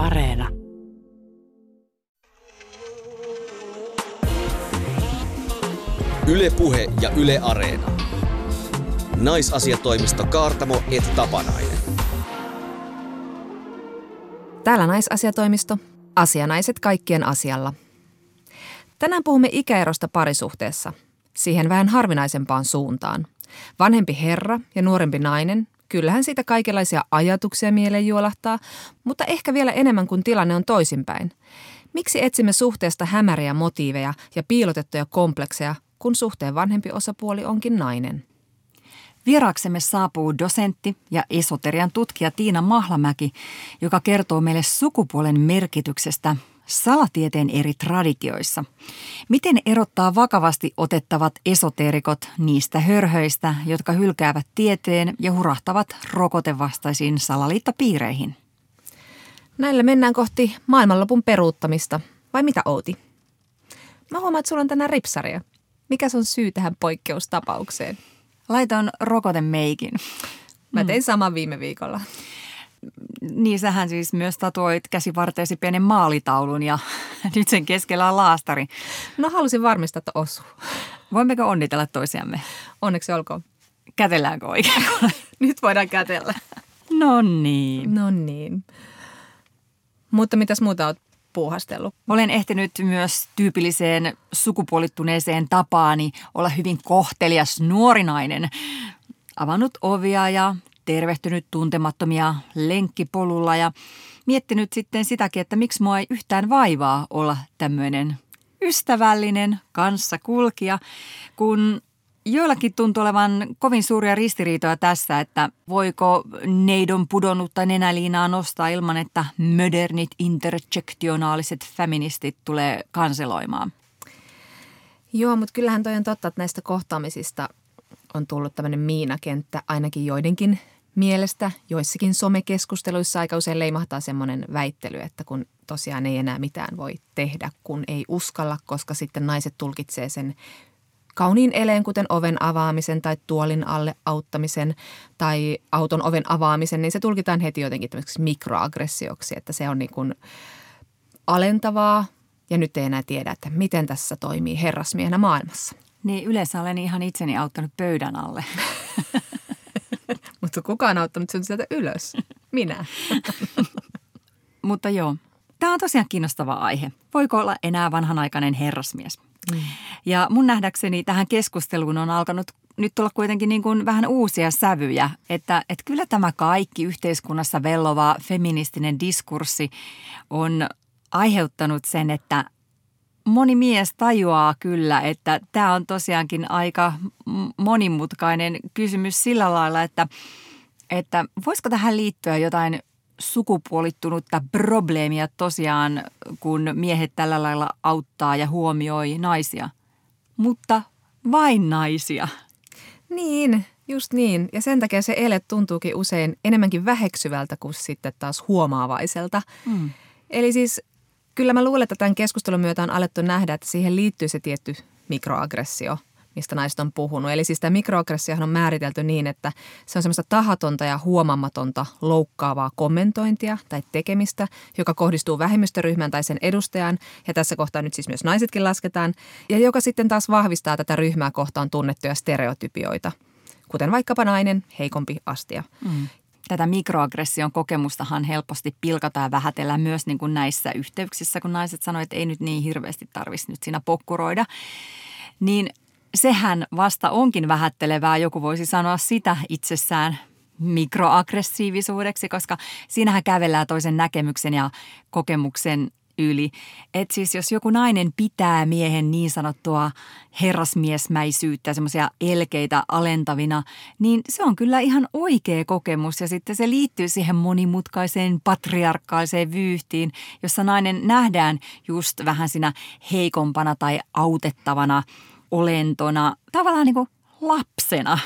Areena. Ylepuhe ja Yle Areena. Naisasiatoimisto Kaartamo et Tapanainen. Täällä naisasiatoimisto. Asianaiset kaikkien asialla. Tänään puhumme ikäerosta parisuhteessa. Siihen vähän harvinaisempaan suuntaan. Vanhempi herra ja nuorempi nainen. Kyllähän siitä kaikenlaisia ajatuksia mieleen juolahtaa, mutta ehkä vielä enemmän kuin tilanne on toisinpäin. Miksi etsimme suhteesta hämäriä motiiveja ja piilotettuja komplekseja, kun suhteen vanhempi osapuoli onkin nainen? Vieraaksemme saapuu dosentti ja esoterian tutkija Tiina Mahlamäki, joka kertoo meille sukupuolen merkityksestä salatieteen eri traditioissa. Miten erottaa vakavasti otettavat esoterikot niistä hörhöistä, jotka hylkäävät tieteen ja hurahtavat rokotevastaisiin salaliittopiireihin? Näillä mennään kohti maailmanlopun peruuttamista. Vai mitä Outi? Mä huomaan, että sulla on tänään ripsaria. Mikä on syy tähän poikkeustapaukseen? Laitan rokotemeikin. Mä tein saman viime viikolla. Niin sähän siis myös tatuoit käsivarteesi pienen maalitaulun ja nyt sen keskellä on laastari. No halusin varmistaa, että osuu. Voimmeko onnitella toisiamme? Onneksi olkoon. Kätelläänkö oikein? Nyt voidaan kätellä. No niin. No niin. Mutta mitäs muuta oot puuhastellut? Olen ehtinyt myös tyypilliseen sukupuolittuneeseen tapaani olla hyvin kohtelias nuorinainen. Avannut ovia ja tervehtynyt tuntemattomia lenkkipolulla ja miettinyt sitten sitäkin, että miksi mua ei yhtään vaivaa olla tämmöinen ystävällinen kanssakulkija, kun joillakin tuntuu olevan kovin suuria ristiriitoja tässä, että voiko neidon pudonnutta nenäliinaa nostaa ilman, että modernit intersektionaaliset feministit tulee kanseloimaan. Joo, mutta kyllähän toi on totta, että näistä kohtaamisista on tullut tämmöinen miinakenttä ainakin joidenkin mielestä. Joissakin somekeskusteluissa aika usein leimahtaa semmoinen väittely, että kun tosiaan ei enää mitään voi tehdä, kun ei uskalla, koska sitten naiset tulkitsee sen kauniin eleen, kuten oven avaamisen tai tuolin alle auttamisen tai auton oven avaamisen, niin se tulkitaan heti jotenkin tämmöiseksi mikroaggressioksi, että se on niin kuin alentavaa ja nyt ei enää tiedä, että miten tässä toimii herrasmiehenä maailmassa. Niin yleensä olen ihan itseni auttanut pöydän alle. Mutta kukaan on auttanut sinut sieltä ylös? Minä. Mutta joo, tämä on tosiaan kiinnostava aihe. Voiko olla enää vanhanaikainen herrasmies? Mm. Ja mun nähdäkseni tähän keskusteluun on alkanut nyt tulla kuitenkin niin kuin vähän uusia sävyjä, että, että kyllä tämä kaikki yhteiskunnassa vellova feministinen diskurssi on aiheuttanut sen, että moni mies tajuaa kyllä, että tämä on tosiaankin aika monimutkainen kysymys sillä lailla, että, että voisiko tähän liittyä jotain sukupuolittunutta probleemia tosiaan, kun miehet tällä lailla auttaa ja huomioi naisia. Mutta vain naisia. Niin, just niin. Ja sen takia se ele tuntuukin usein enemmänkin väheksyvältä kuin sitten taas huomaavaiselta. Mm. Eli siis kyllä mä luulen, että tämän keskustelun myötä on alettu nähdä, että siihen liittyy se tietty mikroaggressio – mistä naiset on puhunut. Eli siis tämä mikroaggressiohan on määritelty niin, että se on semmoista tahatonta ja huomaamatonta loukkaavaa kommentointia tai tekemistä, joka kohdistuu vähemmistöryhmään tai sen edustajan, ja tässä kohtaa nyt siis myös naisetkin lasketaan, ja joka sitten taas vahvistaa tätä ryhmää kohtaan tunnettuja stereotypioita, kuten vaikkapa nainen, heikompi astia. Mm tätä mikroaggression kokemustahan helposti pilkataan ja vähätellään myös niin kuin näissä yhteyksissä, kun naiset sanoivat, että ei nyt niin hirveästi tarvitsisi nyt siinä pokkuroida. Niin sehän vasta onkin vähättelevää. Joku voisi sanoa sitä itsessään mikroaggressiivisuudeksi, koska siinähän kävellään toisen näkemyksen ja kokemuksen yli. Et siis jos joku nainen pitää miehen niin sanottua herrasmiesmäisyyttä, semmoisia elkeitä alentavina, niin se on kyllä ihan oikea kokemus ja sitten se liittyy siihen monimutkaiseen patriarkkaiseen vyyhtiin, jossa nainen nähdään just vähän siinä heikompana tai autettavana – olentona, tavallaan niin kuin lapsena,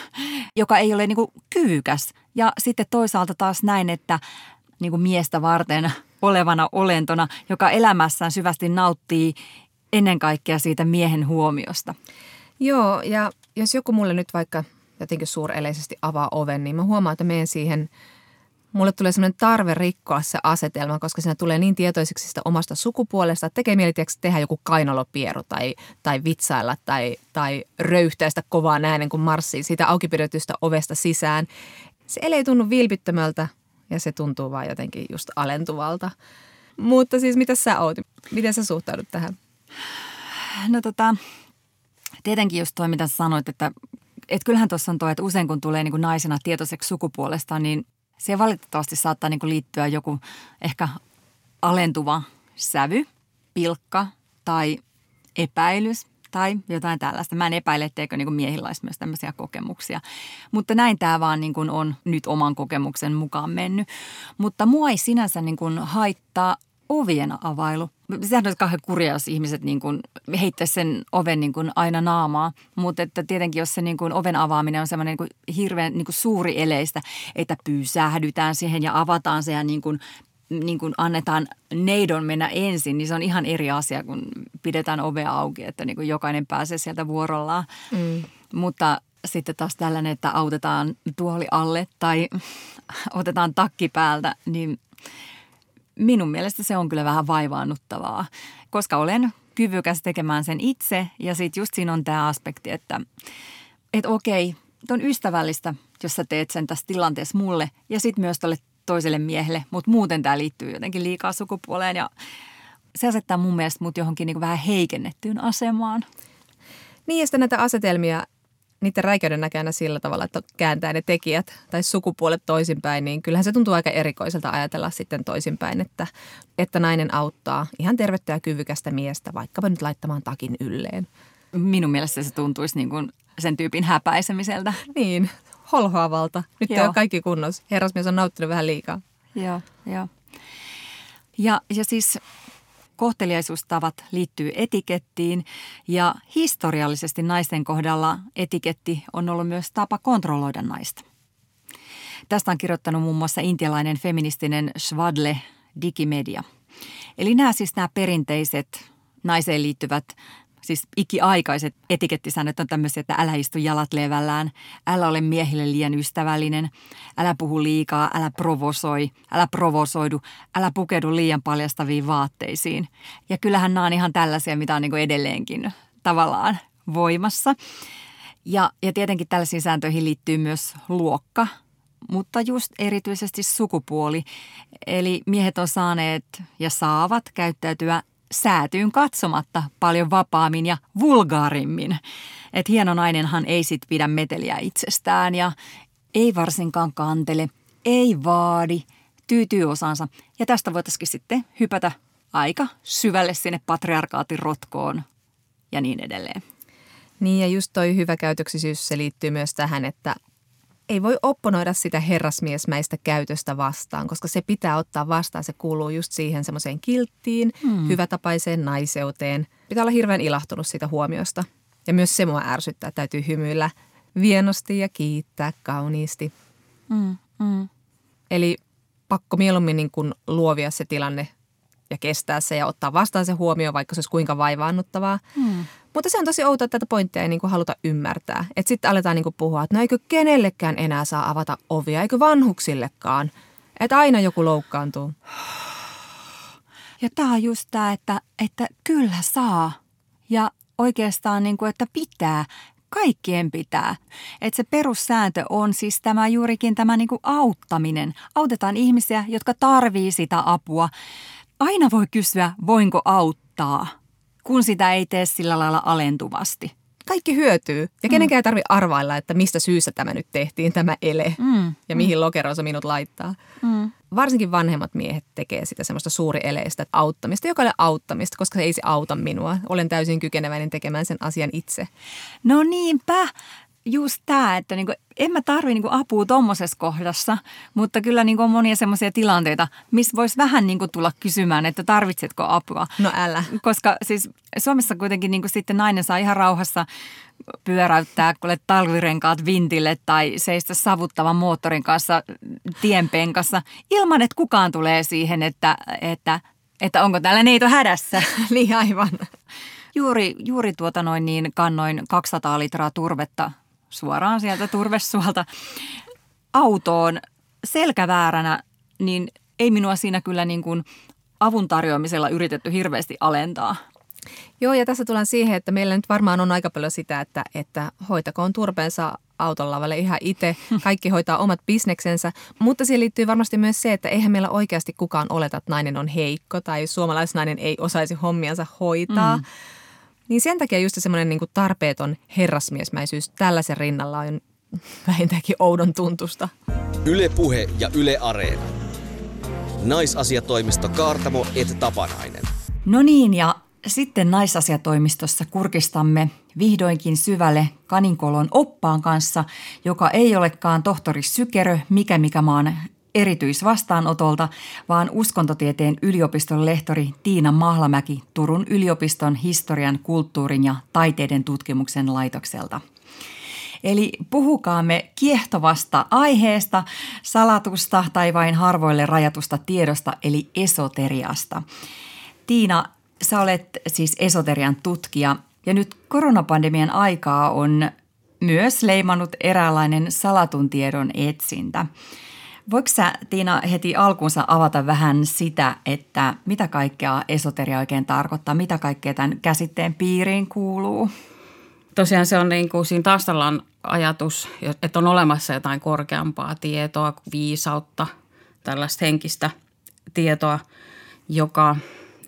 joka ei ole niin kuin kyvykäs. Ja sitten toisaalta taas näin, että niin kuin miestä varten olevana olentona, joka elämässään syvästi nauttii ennen kaikkea siitä miehen huomiosta. Joo, ja jos joku mulle nyt vaikka jotenkin suureleisesti avaa oven, niin mä huomaan, että menen siihen mulle tulee sellainen tarve rikkoa se asetelma, koska siinä tulee niin tietoiseksi sitä omasta sukupuolesta, että tekee mieli tehdä joku kainalopieru tai, tai vitsailla tai, tai röyhtäistä kovaa äänen, kun marssii siitä aukipidetystä ovesta sisään. Se ei tunnu vilpittömältä ja se tuntuu vaan jotenkin just alentuvalta. Mutta siis mitä sä oot? Miten sä suhtaudut tähän? No tota, tietenkin just toi, mitä sanoit, että et kyllähän tuossa on toi, että usein kun tulee niin kuin naisena tietoiseksi sukupuolesta, niin se valitettavasti saattaa niin kuin liittyä joku ehkä alentuva sävy, pilkka tai epäilys tai jotain tällaista. Mä en epäile, etteikö niin miehillä olisi myös tämmöisiä kokemuksia. Mutta näin tämä vaan niin kuin on nyt oman kokemuksen mukaan mennyt. Mutta mua ei sinänsä niin kuin haittaa ovien availu. Sehän olisi kauhean kurja, jos ihmiset niin kuin heittäisi sen oven niin kuin aina naamaa. Mutta että tietenkin, jos se niin kuin oven avaaminen on semmoinen niin hirveän niin kuin suuri eleistä, että pyysähdytään siihen ja avataan se ja niin kuin niin kuin annetaan neidon mennä ensin, niin se on ihan eri asia, kun pidetään ovea auki, että niin kuin jokainen pääsee sieltä vuorollaan. Mm. Mutta sitten taas tällainen, että autetaan tuoli alle tai otetaan takki päältä, niin minun mielestä se on kyllä vähän vaivaannuttavaa, koska olen kyvykäs tekemään sen itse ja sitten just siinä on tämä aspekti, että et okei, on ystävällistä, jos sä teet sen tässä tilanteessa mulle ja sitten myös tolle toiselle miehelle, mutta muuten tämä liittyy jotenkin liikaa sukupuoleen ja se asettaa mun mielestä mut johonkin niin vähän heikennettyyn asemaan. Niin ja sitten näitä asetelmia niiden räikeyden näkänä sillä tavalla, että kääntää ne tekijät tai sukupuolet toisinpäin, niin kyllähän se tuntuu aika erikoiselta ajatella sitten toisinpäin, että, että nainen auttaa ihan tervettä ja kyvykästä miestä vaikkapa nyt laittamaan takin ylleen. Minun mielestä se tuntuisi niin kuin sen tyypin häpäisemiseltä. Niin, holhoavalta. Nyt Joo. ei ole kaikki kunnossa. Herrasmies on nauttinut vähän liikaa. Joo, joo. Ja, ja siis kohteliaisuustavat liittyy etikettiin ja historiallisesti naisten kohdalla etiketti on ollut myös tapa kontrolloida naista. Tästä on kirjoittanut muun muassa intialainen feministinen Svadle Digimedia. Eli nämä siis nämä perinteiset naiseen liittyvät siis ikiaikaiset etikettisäännöt on tämmöisiä, että älä istu jalat levällään, älä ole miehille liian ystävällinen, älä puhu liikaa, älä provosoi, älä provosoidu, älä pukeudu liian paljastaviin vaatteisiin. Ja kyllähän nämä on ihan tällaisia, mitä on niin edelleenkin tavallaan voimassa. Ja, ja tietenkin tällaisiin sääntöihin liittyy myös luokka, mutta just erityisesti sukupuoli. Eli miehet on saaneet ja saavat käyttäytyä säätyyn katsomatta paljon vapaammin ja vulgaarimmin. Että hieno nainenhan ei sit pidä meteliä itsestään ja ei varsinkaan kantele, ei vaadi, tyytyy osansa. Ja tästä voitaisiin sitten hypätä aika syvälle sinne patriarkaatin rotkoon ja niin edelleen. Niin ja just toi hyvä käytöksisyys, se liittyy myös tähän, että ei voi opponoida sitä herrasmiesmäistä käytöstä vastaan, koska se pitää ottaa vastaan. Se kuuluu just siihen semmoiseen kilttiin, hmm. hyvätapaiseen naiseuteen. Pitää olla hirveän ilahtunut siitä huomiosta. Ja myös se mua ärsyttää, täytyy hymyillä vienosti ja kiittää kauniisti. Hmm. Hmm. Eli pakko mieluummin niin kuin luovia se tilanne ja kestää se ja ottaa vastaan se huomioon, vaikka se olisi kuinka vaivaannuttavaa. Hmm. Mutta se on tosi outoa, että tätä pointtia ei niin kuin haluta ymmärtää. Että sitten aletaan niin kuin puhua, että no eikö kenellekään enää saa avata ovia, eikö vanhuksillekaan. Että aina joku loukkaantuu. Ja tämä on just tämä, että, että kyllä saa. Ja oikeastaan niin kuin, että pitää. Kaikkien pitää. Että se perussääntö on siis tämä juurikin tämä niin kuin auttaminen. Autetaan ihmisiä, jotka tarvii sitä apua. Aina voi kysyä, voinko auttaa – kun sitä ei tee sillä lailla alentuvasti. Kaikki hyötyy ja mm. kenenkään ei tarvitse arvailla, että mistä syystä tämä nyt tehtiin, tämä ele mm. ja mihin mm. lokeroon se minut laittaa. Mm. Varsinkin vanhemmat miehet tekee sitä semmoista suurieleistä auttamista, joka ei ole auttamista, koska se ei se auta minua. Olen täysin kykeneväinen tekemään sen asian itse. No niinpä just tämä, että niinku, en mä tarvi niinku apua tuommoisessa kohdassa, mutta kyllä niinku on monia semmoisia tilanteita, missä voisi vähän niinku tulla kysymään, että tarvitsetko apua. No älä. Koska siis Suomessa kuitenkin niinku sitten nainen saa ihan rauhassa pyöräyttää kuule talvirenkaat vintille tai seistä savuttavan moottorin kanssa tienpenkassa ilman, että kukaan tulee siihen, että, että, että onko täällä neito hädässä. niin aivan. Juuri, juuri tuota noin niin kannoin 200 litraa turvetta suoraan sieltä turvesuolta autoon selkävääränä, niin ei minua siinä kyllä niin kuin avun tarjoamisella yritetty hirveästi alentaa. Joo, ja tässä tullaan siihen, että meillä nyt varmaan on aika paljon sitä, että, että hoitakoon turpeensa auton lavalle ihan itse. Kaikki hoitaa omat bisneksensä, mutta siihen liittyy varmasti myös se, että eihän meillä oikeasti kukaan oleta, että nainen on heikko tai suomalaisnainen ei osaisi hommiansa hoitaa. Mm. Niin sen takia just semmoinen niin tarpeeton herrasmiesmäisyys tällaisen rinnalla on vähintäänkin oudon tuntusta. Yle Puhe ja Yle Areena. Naisasiatoimisto Kaartamo et Tapanainen. No niin, ja sitten naisasiatoimistossa kurkistamme vihdoinkin syvälle Kaninkolon oppaan kanssa, joka ei olekaan tohtori Sykerö, mikä mikä maan erityisvastaanotolta, vaan uskontotieteen yliopiston lehtori Tiina Mahlamäki Turun yliopiston historian, kulttuurin ja taiteiden tutkimuksen laitokselta. Eli puhukaamme kiehtovasta aiheesta, salatusta tai vain harvoille rajatusta tiedosta, eli esoteriasta. Tiina, sä olet siis esoterian tutkija ja nyt koronapandemian aikaa on myös leimannut eräänlainen salatun tiedon etsintä. Voiko sä Tiina heti alkuunsa avata vähän sitä, että mitä kaikkea esoteria oikein tarkoittaa, mitä kaikkea tämän käsitteen piiriin kuuluu? Tosiaan se on niin kuin siinä taustalla on ajatus, että on olemassa jotain korkeampaa tietoa, viisautta, tällaista henkistä tietoa, joka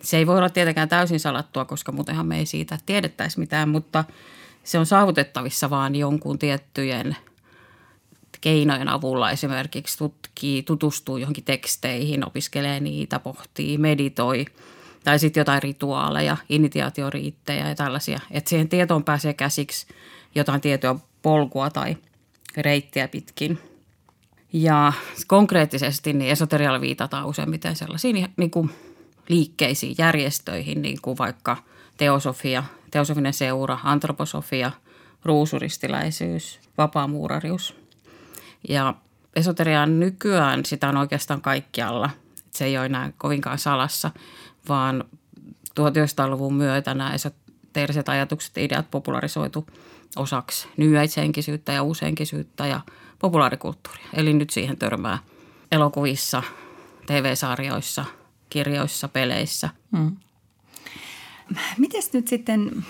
se ei voi olla tietenkään täysin salattua, koska muutenhan me ei siitä tiedettäisi mitään, mutta se on saavutettavissa vaan jonkun tiettyjen keinojen avulla esimerkiksi tutkii, tutustuu johonkin teksteihin, opiskelee niitä, pohtii, meditoi tai sitten jotain rituaaleja, initiaatioriittejä ja tällaisia. Että siihen tietoon pääsee käsiksi jotain tietoa polkua tai reittiä pitkin. Ja konkreettisesti niin esoterialla viitataan useimmiten sellaisiin niin kuin liikkeisiin, järjestöihin, niin kuin vaikka teosofia, teosofinen seura, antroposofia, ruusuristiläisyys, vapaamuurarius. Ja esoteriaan nykyään sitä on oikeastaan kaikkialla. Se ei ole enää kovinkaan salassa, vaan 1900-luvun myötä nämä esoteriset ajatukset ja ideat popularisoitu osaksi nyäitshenkisyyttä ja uushenkisyyttä ja populaarikulttuuria. Eli nyt siihen törmää elokuvissa, TV-sarjoissa – kirjoissa, peleissä. Hmm. Miten nyt sitten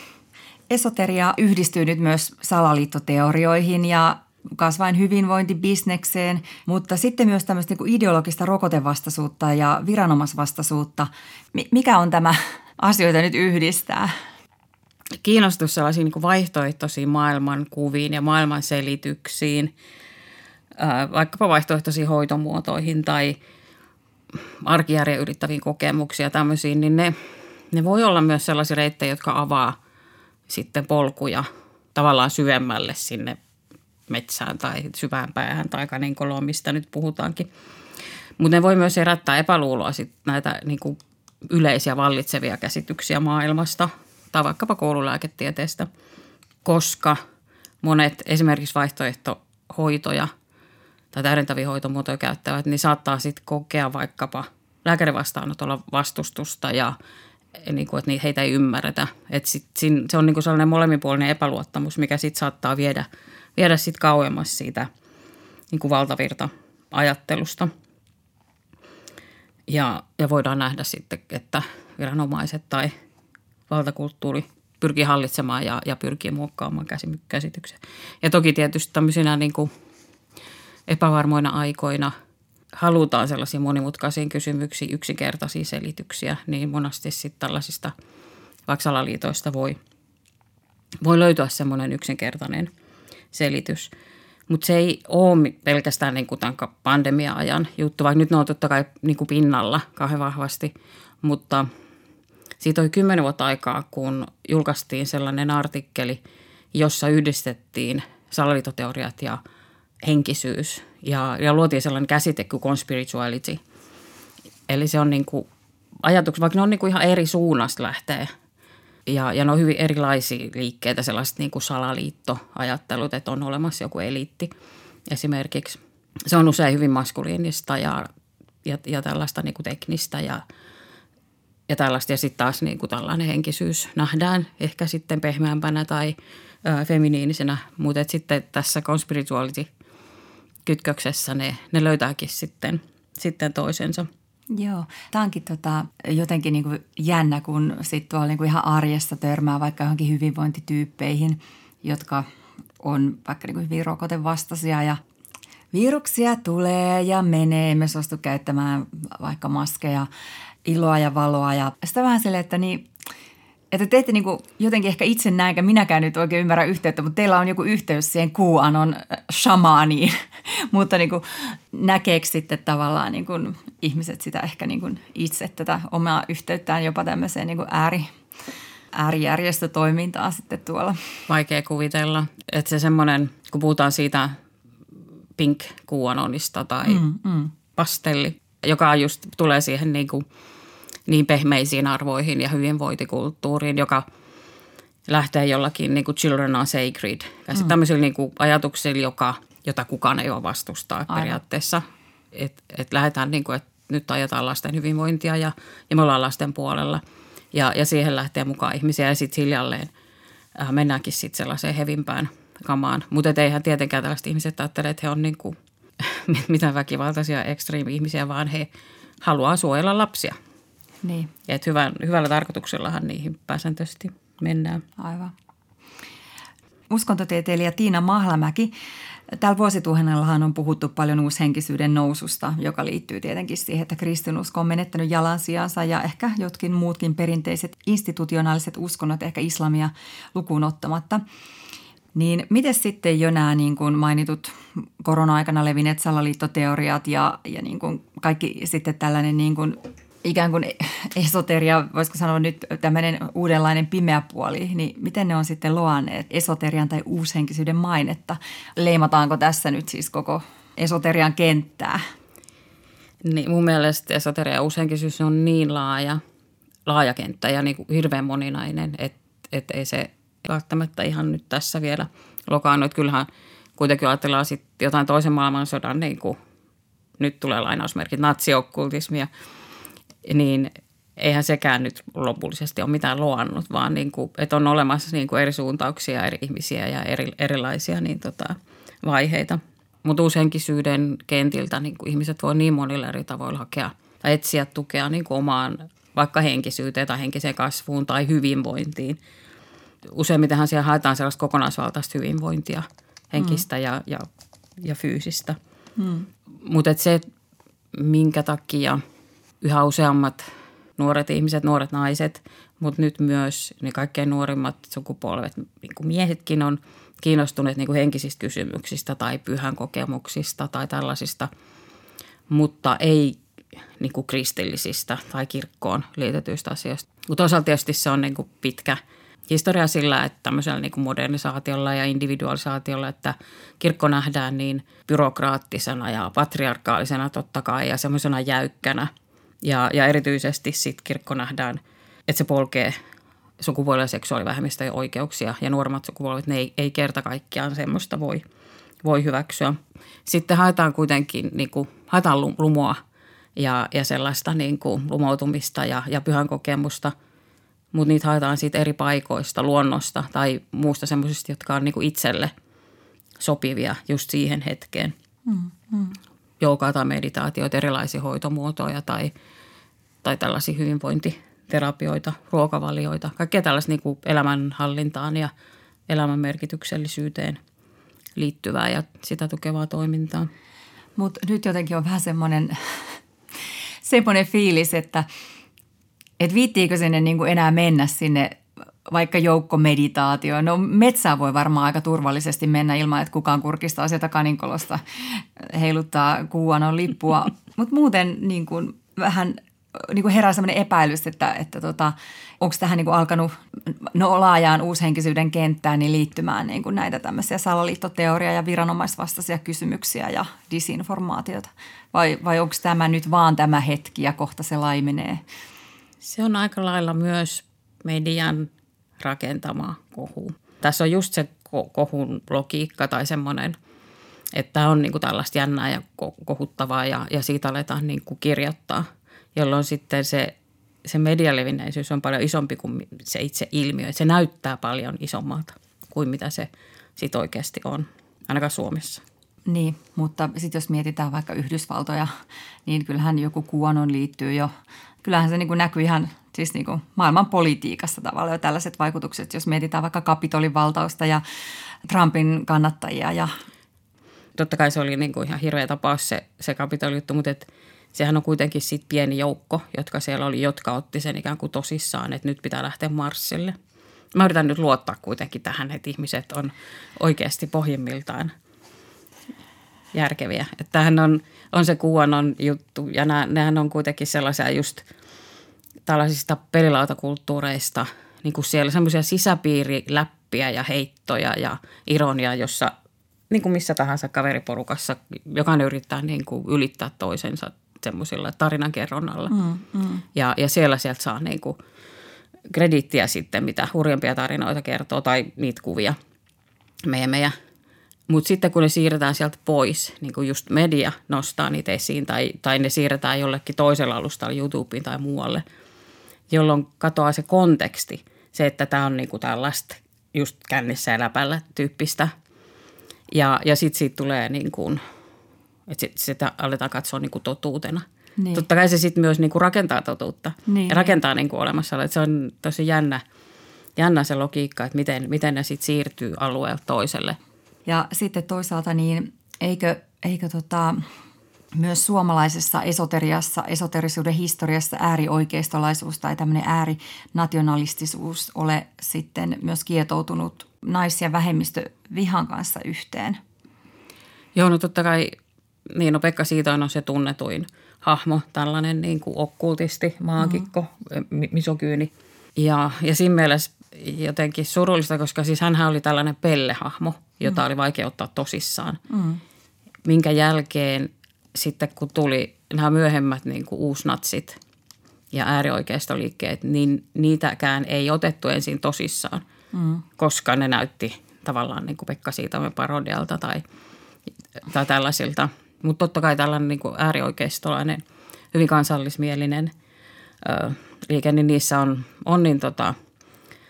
esoteria yhdistyy nyt myös salaliittoteorioihin ja kasvain hyvinvointibisnekseen, mutta sitten myös tämmöistä niin ideologista rokotevastaisuutta ja viranomaisvastaisuutta. Mikä on tämä asioita nyt yhdistää? Kiinnostus sellaisiin niin vaihtoehtoisiin maailmankuviin ja maailmanselityksiin, vaikkapa vaihtoehtoisiin hoitomuotoihin tai – arkijärjen yrittäviin kokemuksiin ja tämmöisiin, niin ne, ne voi olla myös sellaisia reittejä, jotka avaa sitten polkuja tavallaan syvemmälle sinne metsään tai syvään päähän tai kaninkoloon, mistä nyt puhutaankin. Mutta ne voi myös herättää epäluuloa sit näitä niin kuin yleisiä vallitsevia käsityksiä maailmasta tai vaikkapa koululääketieteestä, koska monet esimerkiksi vaihtoehtohoitoja – tai täydentäviä hoitomuotoja käyttävät, niin saattaa sitten kokea vaikkapa lääkärin vastaanotolla vastustusta ja niin kuin, että heitä ei ymmärretä. Että sit, se on niin kuin sellainen molemminpuolinen epäluottamus, mikä sitten saattaa viedä, viedä sit kauemmas siitä niin kuin valtavirta-ajattelusta. Ja, ja voidaan nähdä sitten, että viranomaiset tai valtakulttuuri pyrkii hallitsemaan ja, ja pyrkii muokkaamaan käsityksen. Ja toki tietysti tämmöisenä niin kuin – epävarmoina aikoina halutaan sellaisia monimutkaisiin kysymyksiin yksinkertaisia selityksiä, niin monasti sitten tällaisista vaikka voi, voi löytyä semmoinen yksinkertainen selitys. Mutta se ei ole pelkästään niin kuin tämän pandemia-ajan juttu, vaikka nyt ne on totta kai niin kuin pinnalla kauhean vahvasti, mutta siitä oli kymmenen vuotta aikaa, kun julkaistiin sellainen artikkeli, jossa yhdistettiin salaliitoteoriat ja – henkisyys ja, ja luotiin sellainen käsite kuin conspirituality. Eli se on niin kuin ajatuksia, vaikka ne on niin kuin ihan eri suunnasta lähtee ja, ja ne on hyvin erilaisia liikkeitä, sellaiset niin kuin salaliittoajattelut, että on olemassa joku eliitti esimerkiksi. Se on usein hyvin maskuliinista ja, ja, ja tällaista niin kuin teknistä ja, ja tällaista. Ja sitten taas niin kuin tällainen henkisyys nähdään ehkä sitten pehmeämpänä tai ö, feminiinisenä, mutta sitten tässä conspirituality kytköksessä ne, ne löytääkin sitten, sitten toisensa. Joo, tämä onkin tota, jotenkin niin kuin jännä, kun sitten tuolla niin kuin ihan arjessa törmää vaikka johonkin hyvinvointityyppeihin, jotka on vaikka niin kuin hyvin rokotevastaisia ja viruksia tulee ja menee. Emme suostu käyttämään vaikka maskeja, iloa ja valoa ja sitä vähän silleen, että niin että te ette niin kuin, jotenkin ehkä itse näin, enkä minäkään nyt oikein ymmärrä yhteyttä, mutta teillä on joku yhteys siihen kuuanon shamaaniin, mutta niin kuin, näkeekö sitten tavallaan niin kuin, ihmiset sitä ehkä niin kuin, itse tätä omaa yhteyttään jopa tämmöiseen niin kuin ääri, äärijärjestötoimintaan sitten tuolla? Vaikea kuvitella, että se semmoinen, kun puhutaan siitä pink kuuanonista tai mm, mm. pastelli, joka just tulee siihen niin niin pehmeisiin arvoihin ja hyvinvointikulttuuriin, joka lähtee jollakin niin kuin children are sacred. Ja mm. tämmöisillä niin kuin ajatuksilla, joka, jota kukaan ei ole vastustaa Aivan. periaatteessa. Että et lähdetään niin kuin, että nyt ajetaan lasten hyvinvointia ja, ja me ollaan lasten puolella. Ja, ja siihen lähtee mukaan ihmisiä ja sitten hiljalleen äh, mennäänkin sitten sellaiseen hevimpään kamaan. Mutta eihän tietenkään tällaiset ihmiset ajattele, että he on niin kuin, mitään väkivaltaisia ekstriimi-ihmisiä, vaan he haluaa suojella lapsia – niin. Ja että hyvän, hyvällä tarkoituksellahan niihin pääsääntöisesti mennään. Aivan. Uskontotieteilijä Tiina Mahlamäki. Tällä vuosituhannellahan on puhuttu paljon uushenkisyyden noususta, joka liittyy tietenkin siihen, että kristinusko on menettänyt jalansijansa ja ehkä jotkin muutkin perinteiset institutionaaliset uskonnot, ehkä islamia lukuun ottamatta. Niin miten sitten jo nämä niin kuin mainitut korona-aikana levinneet salaliittoteoriat ja, ja niin kuin kaikki sitten tällainen niin kuin ikään kuin esoteria, voisiko sanoa nyt tämmöinen uudenlainen pimeä puoli, niin miten ne on sitten loanneet esoterian tai uushenkisyyden mainetta? Leimataanko tässä nyt siis koko esoterian kenttää? Niin, mun mielestä esoteria ja uushenkisyys on niin laaja, laaja kenttä ja niin kuin hirveän moninainen, että, että ei se välttämättä ihan nyt tässä vielä lokaannut. Että kyllähän kuitenkin ajatellaan sitten jotain toisen maailmansodan, niin kuin nyt tulee lainausmerkit, natsiokkultismia – niin eihän sekään nyt lopullisesti ole mitään loannut, vaan niin kuin, että on olemassa niin kuin eri suuntauksia, eri ihmisiä ja eri, erilaisia niin tota, vaiheita. Mutta uushenkisyyden kentiltä niin kuin ihmiset voi niin monilla eri tavoilla hakea tai etsiä tukea niin kuin omaan vaikka henkisyyteen tai henkiseen kasvuun tai hyvinvointiin. Useimmitenhan siellä haetaan sellaista kokonaisvaltaista hyvinvointia, henkistä mm. ja, ja, ja fyysistä. Mm. Mutta se, minkä takia – yhä useammat nuoret ihmiset, nuoret naiset, mutta nyt myös ne kaikkein nuorimmat sukupolvet, niin kuin miehetkin on kiinnostuneet niin kuin henkisistä kysymyksistä tai pyhän kokemuksista tai tällaisista, mutta ei niin kuin kristillisistä tai kirkkoon liitetyistä asioista. Mutta toisaalta tietysti se on niin kuin pitkä historia sillä, että tämmöisellä niin kuin modernisaatiolla ja individualisaatiolla, että kirkko nähdään niin byrokraattisena ja patriarkaalisena totta kai ja semmoisena jäykkänä – ja, ja erityisesti sitten kirkko nähdään, että se polkee sukupuoli- ja seksuaalivähemmistöjen oikeuksia ja nuoremmat sukupolvet, ne ei, ei kerta kaikkiaan semmoista voi, voi hyväksyä. Sitten haetaan kuitenkin, niin kuin, haetaan lumoa ja, ja sellaista niin kuin, lumoutumista ja, ja pyhän kokemusta, mutta niitä haetaan siitä eri paikoista, luonnosta tai muusta semmoisista, jotka on niin kuin itselle sopivia just siihen hetkeen. Mm, mm joogaa tai meditaatioita, erilaisia hoitomuotoja tai, tai tällaisia hyvinvointiterapioita, ruokavalioita, kaikkea tällaista niin elämänhallintaan ja elämän merkityksellisyyteen liittyvää ja sitä tukevaa toimintaa. Mutta nyt jotenkin on vähän semmoinen, semmoinen fiilis, että et viittiikö sinne niin kuin enää mennä sinne vaikka joukkomeditaatio. No metsää voi varmaan aika turvallisesti mennä ilman, että kukaan kurkistaa sieltä kaninkolosta, heiluttaa kuuanon lippua. Mutta muuten niin kuin vähän niin kuin herää sellainen epäilys, että, että tota, onko tähän niin kuin alkanut no, laajaan uushenkisyyden kenttään niin liittymään niin kuin näitä tämmöisiä salaliittoteoria ja viranomaisvastaisia kysymyksiä ja disinformaatiota. Vai, vai onko tämä nyt vaan tämä hetki ja kohta se laimenee? Se on aika lailla myös median rakentama kohu. Tässä on just se kohun logiikka tai semmoinen, että on niin kuin tällaista jännää ja kohuttavaa ja, ja siitä aletaan niin kuin kirjoittaa, jolloin sitten se, se medialevinneisyys on paljon isompi kuin se itse ilmiö. Se näyttää paljon isommalta kuin mitä se sitten oikeasti on, ainakaan Suomessa. Niin, mutta sitten jos mietitään vaikka Yhdysvaltoja, niin kyllähän joku kuonon liittyy jo, kyllähän se niin kuin näkyy ihan siis niin kuin maailman politiikassa tavallaan jo tällaiset vaikutukset, jos mietitään vaikka Kapitolin valtausta ja Trumpin kannattajia ja Totta kai se oli niin kuin ihan hirveä tapaus se, se kapitolijuttu, mutta et sehän on kuitenkin sit pieni joukko, jotka siellä oli, jotka otti sen ikään kuin tosissaan, että nyt pitää lähteä Marsille. Mä yritän nyt luottaa kuitenkin tähän, että ihmiset on oikeasti pohjimmiltaan järkeviä. Että tämähän on, on se kuonon juttu ja nämä, on kuitenkin sellaisia just tällaisista pelilautakulttuureista, niin kuin siellä semmoisia sisäpiiriläppiä ja heittoja ja ironia, jossa niin kuin missä tahansa kaveriporukassa jokainen yrittää niin kuin ylittää toisensa semmoisilla tarinankerronnalla. Mm, mm. Ja, ja siellä sieltä saa niin kuin krediittiä sitten, mitä hurjempia tarinoita kertoo tai niitä kuvia meidän Mutta sitten kun ne siirretään sieltä pois, niin kuin just media nostaa niitä esiin tai, tai ne siirretään jollekin toisella alustalla YouTubeen tai muualle, jolloin katoaa se konteksti. Se, että tämä on niin kuin tällaista just kännissä ja läpällä tyyppistä. Ja, ja sitten siitä tulee niin kuin, että sit, sitä aletaan katsoa niin kuin totuutena. Niin. Totta kai se sitten myös niin kuin rakentaa totuutta niin, ja rakentaa niin. Niin kuin olemassa. Että se on tosi jännä, jännä se logiikka, että miten, miten ne sitten siirtyy alueelta toiselle. Ja sitten toisaalta niin eikö, eikö tota, myös suomalaisessa esoteriassa, esoterisuuden historiassa äärioikeistolaisuus tai tämmöinen äärinationalistisuus ole sitten myös kietoutunut nais- ja vähemmistövihan kanssa yhteen? Joo, no totta kai, niin no Pekka Siitoin on se tunnetuin hahmo, tällainen niin kuin okkultisti, maagikko, mm-hmm. misokyyni. Ja, ja siinä mielessä jotenkin surullista, koska siis hän oli tällainen pellehahmo, jota mm. oli vaikea ottaa tosissaan. Mm. Minkä jälkeen sitten kun tuli nämä myöhemmät niin kuin uusnatsit ja äärioikeistoliikkeet, niin niitäkään ei otettu ensin tosissaan, mm. koska ne näytti tavallaan niin kuin Pekka Siitamme parodialta tai, tai tällaisilta. Mutta totta kai tällainen niin kuin äärioikeistolainen, hyvin kansallismielinen ö, liike, niin niissä on, on niin tota,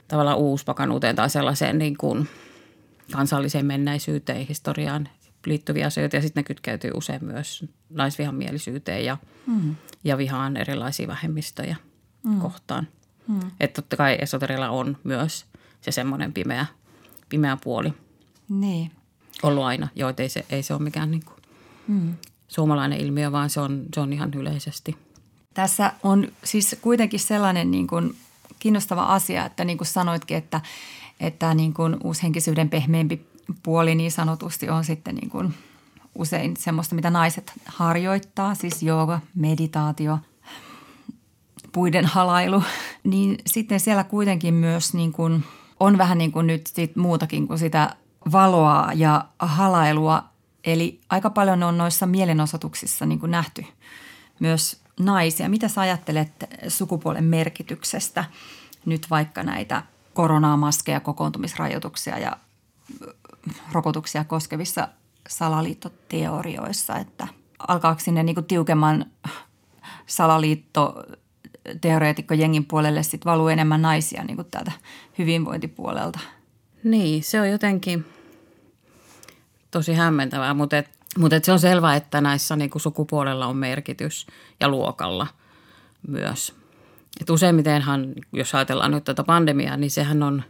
tavallaan uuspakanuuteen tai sellaiseen niin kuin kansalliseen menneisyyteen, historiaan liittyviä asioita ja sitten ne kytkeytyy usein myös naisvihamielisyyteen ja, mm. ja vihaan erilaisia vähemmistöjä mm. kohtaan. Mm. Että totta kai esoterilla on myös se semmoinen pimeä, pimeä puoli. Niin. Ollut aina, joo, ei se, ei se ole mikään niin kuin mm. suomalainen ilmiö, vaan se on, se on ihan yleisesti. Tässä on siis kuitenkin sellainen niin kuin kiinnostava asia, että niin kuin sanoitkin, että, että niin kuin uushenkisyyden pehmeämpi puoli niin sanotusti on sitten niin kuin usein semmoista, mitä naiset harjoittaa, siis jooga, meditaatio, puiden halailu, niin sitten siellä kuitenkin myös niin kuin on vähän niin kuin nyt sit muutakin kuin sitä valoa ja halailua. Eli aika paljon on noissa mielenosoituksissa niin kuin nähty myös naisia. Mitä sä ajattelet sukupuolen merkityksestä nyt vaikka näitä koronaa, maskeja, kokoontumisrajoituksia ja rokotuksia koskevissa salaliittoteorioissa, että alkaako sinne niin tiukemman salaliitto teoreetikko jengin puolelle sit valuu enemmän naisia niin täältä hyvinvointipuolelta. Niin, se on jotenkin tosi hämmentävää, mutta, et, mutta et se on selvää, että näissä niin kuin sukupuolella on merkitys ja luokalla myös. Et useimmitenhan, jos ajatellaan nyt tätä pandemiaa, niin sehän on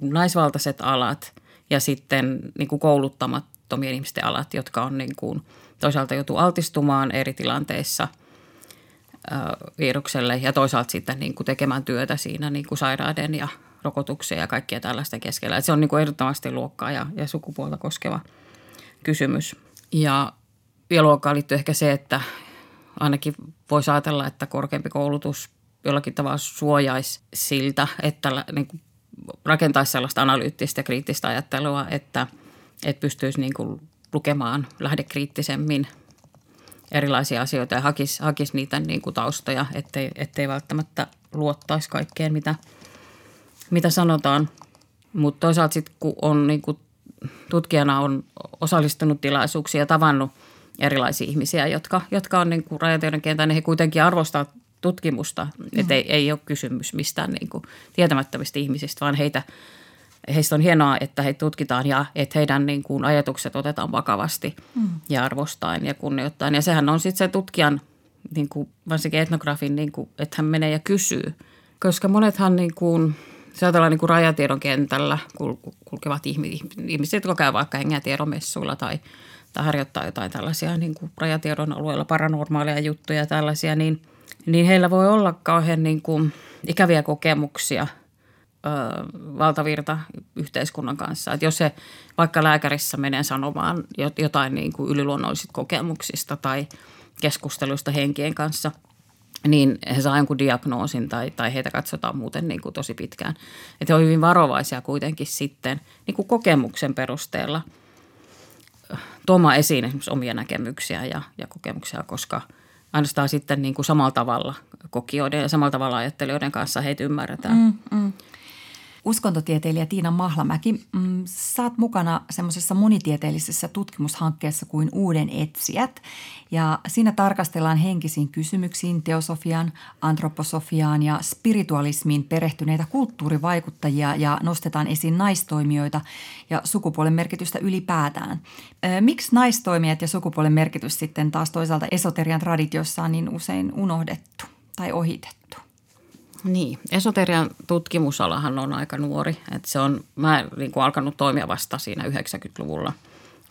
naisvaltaiset alat – ja sitten niin kuin kouluttamattomien ihmisten alat, jotka on niin kuin, toisaalta joutuu altistumaan eri tilanteissa virukselle ja toisaalta sitten niin kuin tekemään työtä siinä niin kuin sairaiden ja rokotuksia ja kaikkia tällaista keskellä. Että se on niin kuin ehdottomasti luokkaa ja, ja sukupuolta koskeva kysymys. Ja, ja luokkaan liittyy ehkä se, että ainakin voisi ajatella, että korkeampi koulutus jollakin tavalla suojaisi siltä, että niin kuin rakentaisi sellaista analyyttistä kriittistä ajattelua, että, että pystyisi niin kuin lukemaan lähdekriittisemmin erilaisia asioita ja hakisi, hakisi niitä niin kuin taustoja, ettei, ettei välttämättä luottaisi kaikkeen, mitä, mitä sanotaan. Mutta toisaalta sitten kun on niin kuin tutkijana on osallistunut tilaisuuksiin ja tavannut erilaisia ihmisiä, jotka, jotka on niin kuin kentän, niin he kuitenkin arvostaa tutkimusta. Mm. Että ei, ei ole kysymys mistään niin kuin tietämättömistä ihmisistä, vaan heitä heistä on hienoa, että heitä tutkitaan ja että heidän niin kuin ajatukset otetaan vakavasti mm. ja arvostaen ja kunnioittain. Ja sehän on sitten se tutkijan, niin kuin, varsinkin etnografin, niin kuin, että hän menee ja kysyy. Koska monethan niin kuin, se ajatellaan niin kuin rajatiedon kentällä kulkevat ihmiset, jotka käyvät vaikka hengätiedon tai, tai harjoittaa jotain tällaisia niin kuin rajatiedon alueella paranormaaleja juttuja ja tällaisia, niin, niin heillä voi olla kauhean niin kuin ikäviä kokemuksia – valtavirta yhteiskunnan kanssa. Että jos se vaikka lääkärissä menee sanomaan jotain niin kuin yliluonnollisista kokemuksista tai keskusteluista henkien kanssa, niin he saa jonkun diagnoosin tai, tai heitä katsotaan muuten niin kuin tosi pitkään. Että he on hyvin varovaisia kuitenkin sitten niin kuin kokemuksen perusteella tuomaan esiin esimerkiksi omia näkemyksiä ja, ja kokemuksia, koska ainoastaan sitten niin kuin samalla tavalla kokijoiden ja samalla tavalla ajattelijoiden kanssa heitä ymmärretään. Mm, mm uskontotieteilijä Tiina Mahlamäki, mm, oot mukana semmoisessa monitieteellisessä tutkimushankkeessa kuin Uuden etsijät. Ja siinä tarkastellaan henkisiin kysymyksiin, teosofiaan, antroposofiaan ja spiritualismiin perehtyneitä kulttuurivaikuttajia ja nostetaan esiin naistoimijoita ja sukupuolen merkitystä ylipäätään. Miksi naistoimijat ja sukupuolen merkitys sitten taas toisaalta esoterian traditiossa on niin usein unohdettu tai ohitettu? Niin, esoterian tutkimusalahan on aika nuori. Että se on, mä niin kuin alkanut toimia vasta siinä 90-luvulla.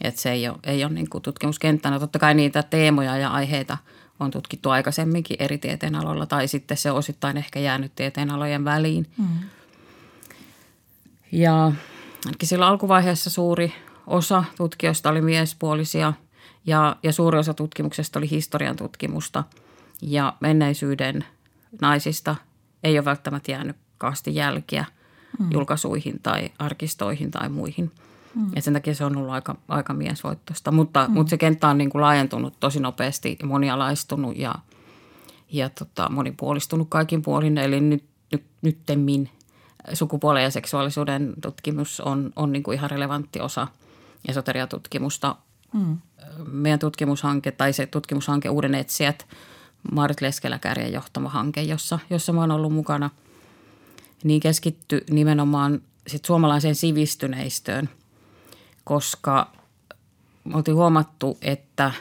Että se ei ole, ei ole niin kuin tutkimuskenttänä. Totta kai niitä teemoja ja aiheita on tutkittu aikaisemminkin eri tieteenaloilla tai sitten se osittain ehkä jäänyt tieteenalojen väliin. Mm. Ja ainakin silloin alkuvaiheessa suuri osa tutkijoista oli miespuolisia ja, ja suuri osa tutkimuksesta oli historian tutkimusta ja menneisyyden naisista – ei ole välttämättä jäänyt kaasti jälkiä mm. julkaisuihin tai arkistoihin tai muihin. Mm. Ja sen takia se on ollut aika, aika miesvoittoista. Mutta, mm. mutta se kenttä on niin kuin laajentunut tosi nopeasti, monialaistunut ja, ja tota, monipuolistunut kaikin puolin. Eli nyt, nyt, nyttemmin sukupuolen ja seksuaalisuuden tutkimus on, on niin kuin ihan relevantti osa esoteriatutkimusta. Mm. Meidän tutkimushanke tai se tutkimushanke Uuden etsijät – Maarit Leskeläkärjen johtama hanke, jossa, jossa mä oon ollut mukana, niin keskitty nimenomaan sit suomalaiseen sivistyneistöön, koska me oltiin huomattu, että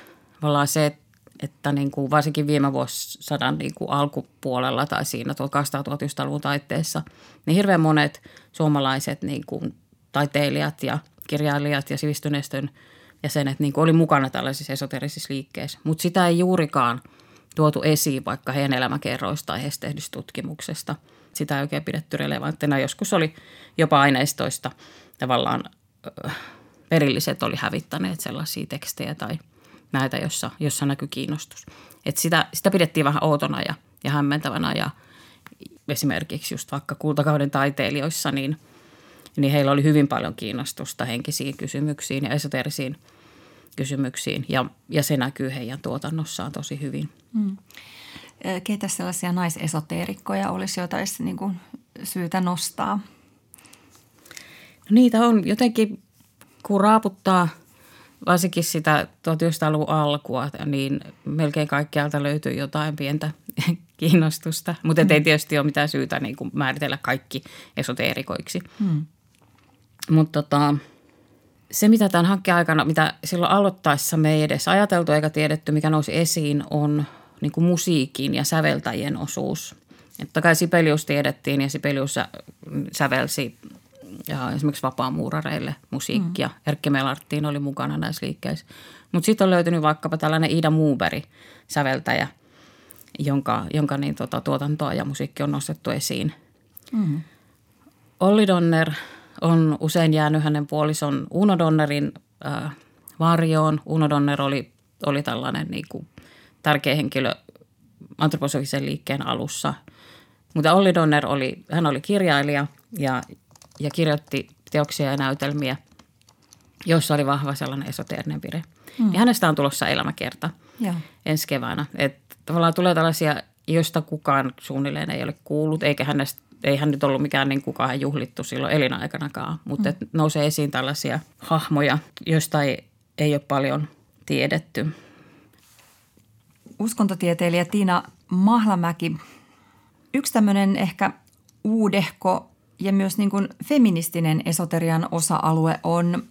se, että niin kuin varsinkin viime vuosisadan niin kuin alkupuolella tai siinä 1800-1900-luvun taitteessa, niin hirveän monet suomalaiset niin kuin taiteilijat ja kirjailijat ja sivistyneistön jäsenet niin kuin oli mukana tällaisissa esoterisissa liikkeissä. Mutta sitä ei juurikaan – tuotu esiin vaikka heidän elämäkerroista tai heistä tehdystä tutkimuksesta. Sitä ei oikein pidetty relevanttina. Joskus oli jopa aineistoista tavallaan perilliset oli hävittäneet sellaisia tekstejä tai näitä, jossa, jossa näkyy kiinnostus. Et sitä, sitä pidettiin vähän outona ja, ja hämmentävänä ja esimerkiksi just vaikka kultakauden taiteilijoissa, niin, niin heillä oli hyvin paljon kiinnostusta henkisiin kysymyksiin ja esoterisiin – kysymyksiin ja, ja se näkyy heidän tuotannossaan tosi hyvin. Mm. Keitä sellaisia naisesoteerikkoja olisi, joita olisi niin kuin syytä nostaa? No niitä on jotenkin, kun raaputtaa varsinkin sitä 1900-luvun alkua, niin melkein kaikkialta löytyy jotain pientä kiinnostusta. Mutta mm. ei tietysti ole mitään syytä niin kuin määritellä kaikki esoteerikoiksi. Mm. Mutta tota, se, mitä tämän hankkeen aikana, mitä silloin aloittaessa me ei edes ajateltu eikä tiedetty, mikä nousi esiin, on niin kuin musiikin ja säveltäjien osuus. Että kai Sibelius tiedettiin ja Sibelius sävelsi ja esimerkiksi vapaamuurareille musiikkia. Mm. Erkki Melarttiin oli mukana näissä liikkeissä. Mutta sitten on löytynyt vaikkapa tällainen Ida Muuberi, säveltäjä, jonka, jonka niin, tota, tuotantoa ja musiikki on nostettu esiin. Mm. Olli Donner – on usein jäänyt hänen puolison Uno Donnerin äh, varjoon. Uno Donner oli, oli tällainen niin kuin tärkeä henkilö antroposofisen liikkeen alussa. Mutta Olli Donner oli, hän oli kirjailija ja, ja kirjoitti teoksia ja näytelmiä, joissa oli vahva sellainen esoteerinen pire. Mm. Ja hänestä on tulossa elämäkerta ja. ensi keväänä. Että tavallaan tulee tällaisia, joista kukaan suunnilleen ei ole kuullut, eikä hänestä ei hän nyt ollut mikään niin kukaan juhlittu silloin elinaikanakaan, mutta mm. nousee esiin tällaisia hahmoja, joista ei, ei ole paljon tiedetty. Uskontotieteilijä Tiina Mahlamäki, yksi tämmöinen ehkä uudehko ja myös niin kuin feministinen esoterian osa-alue on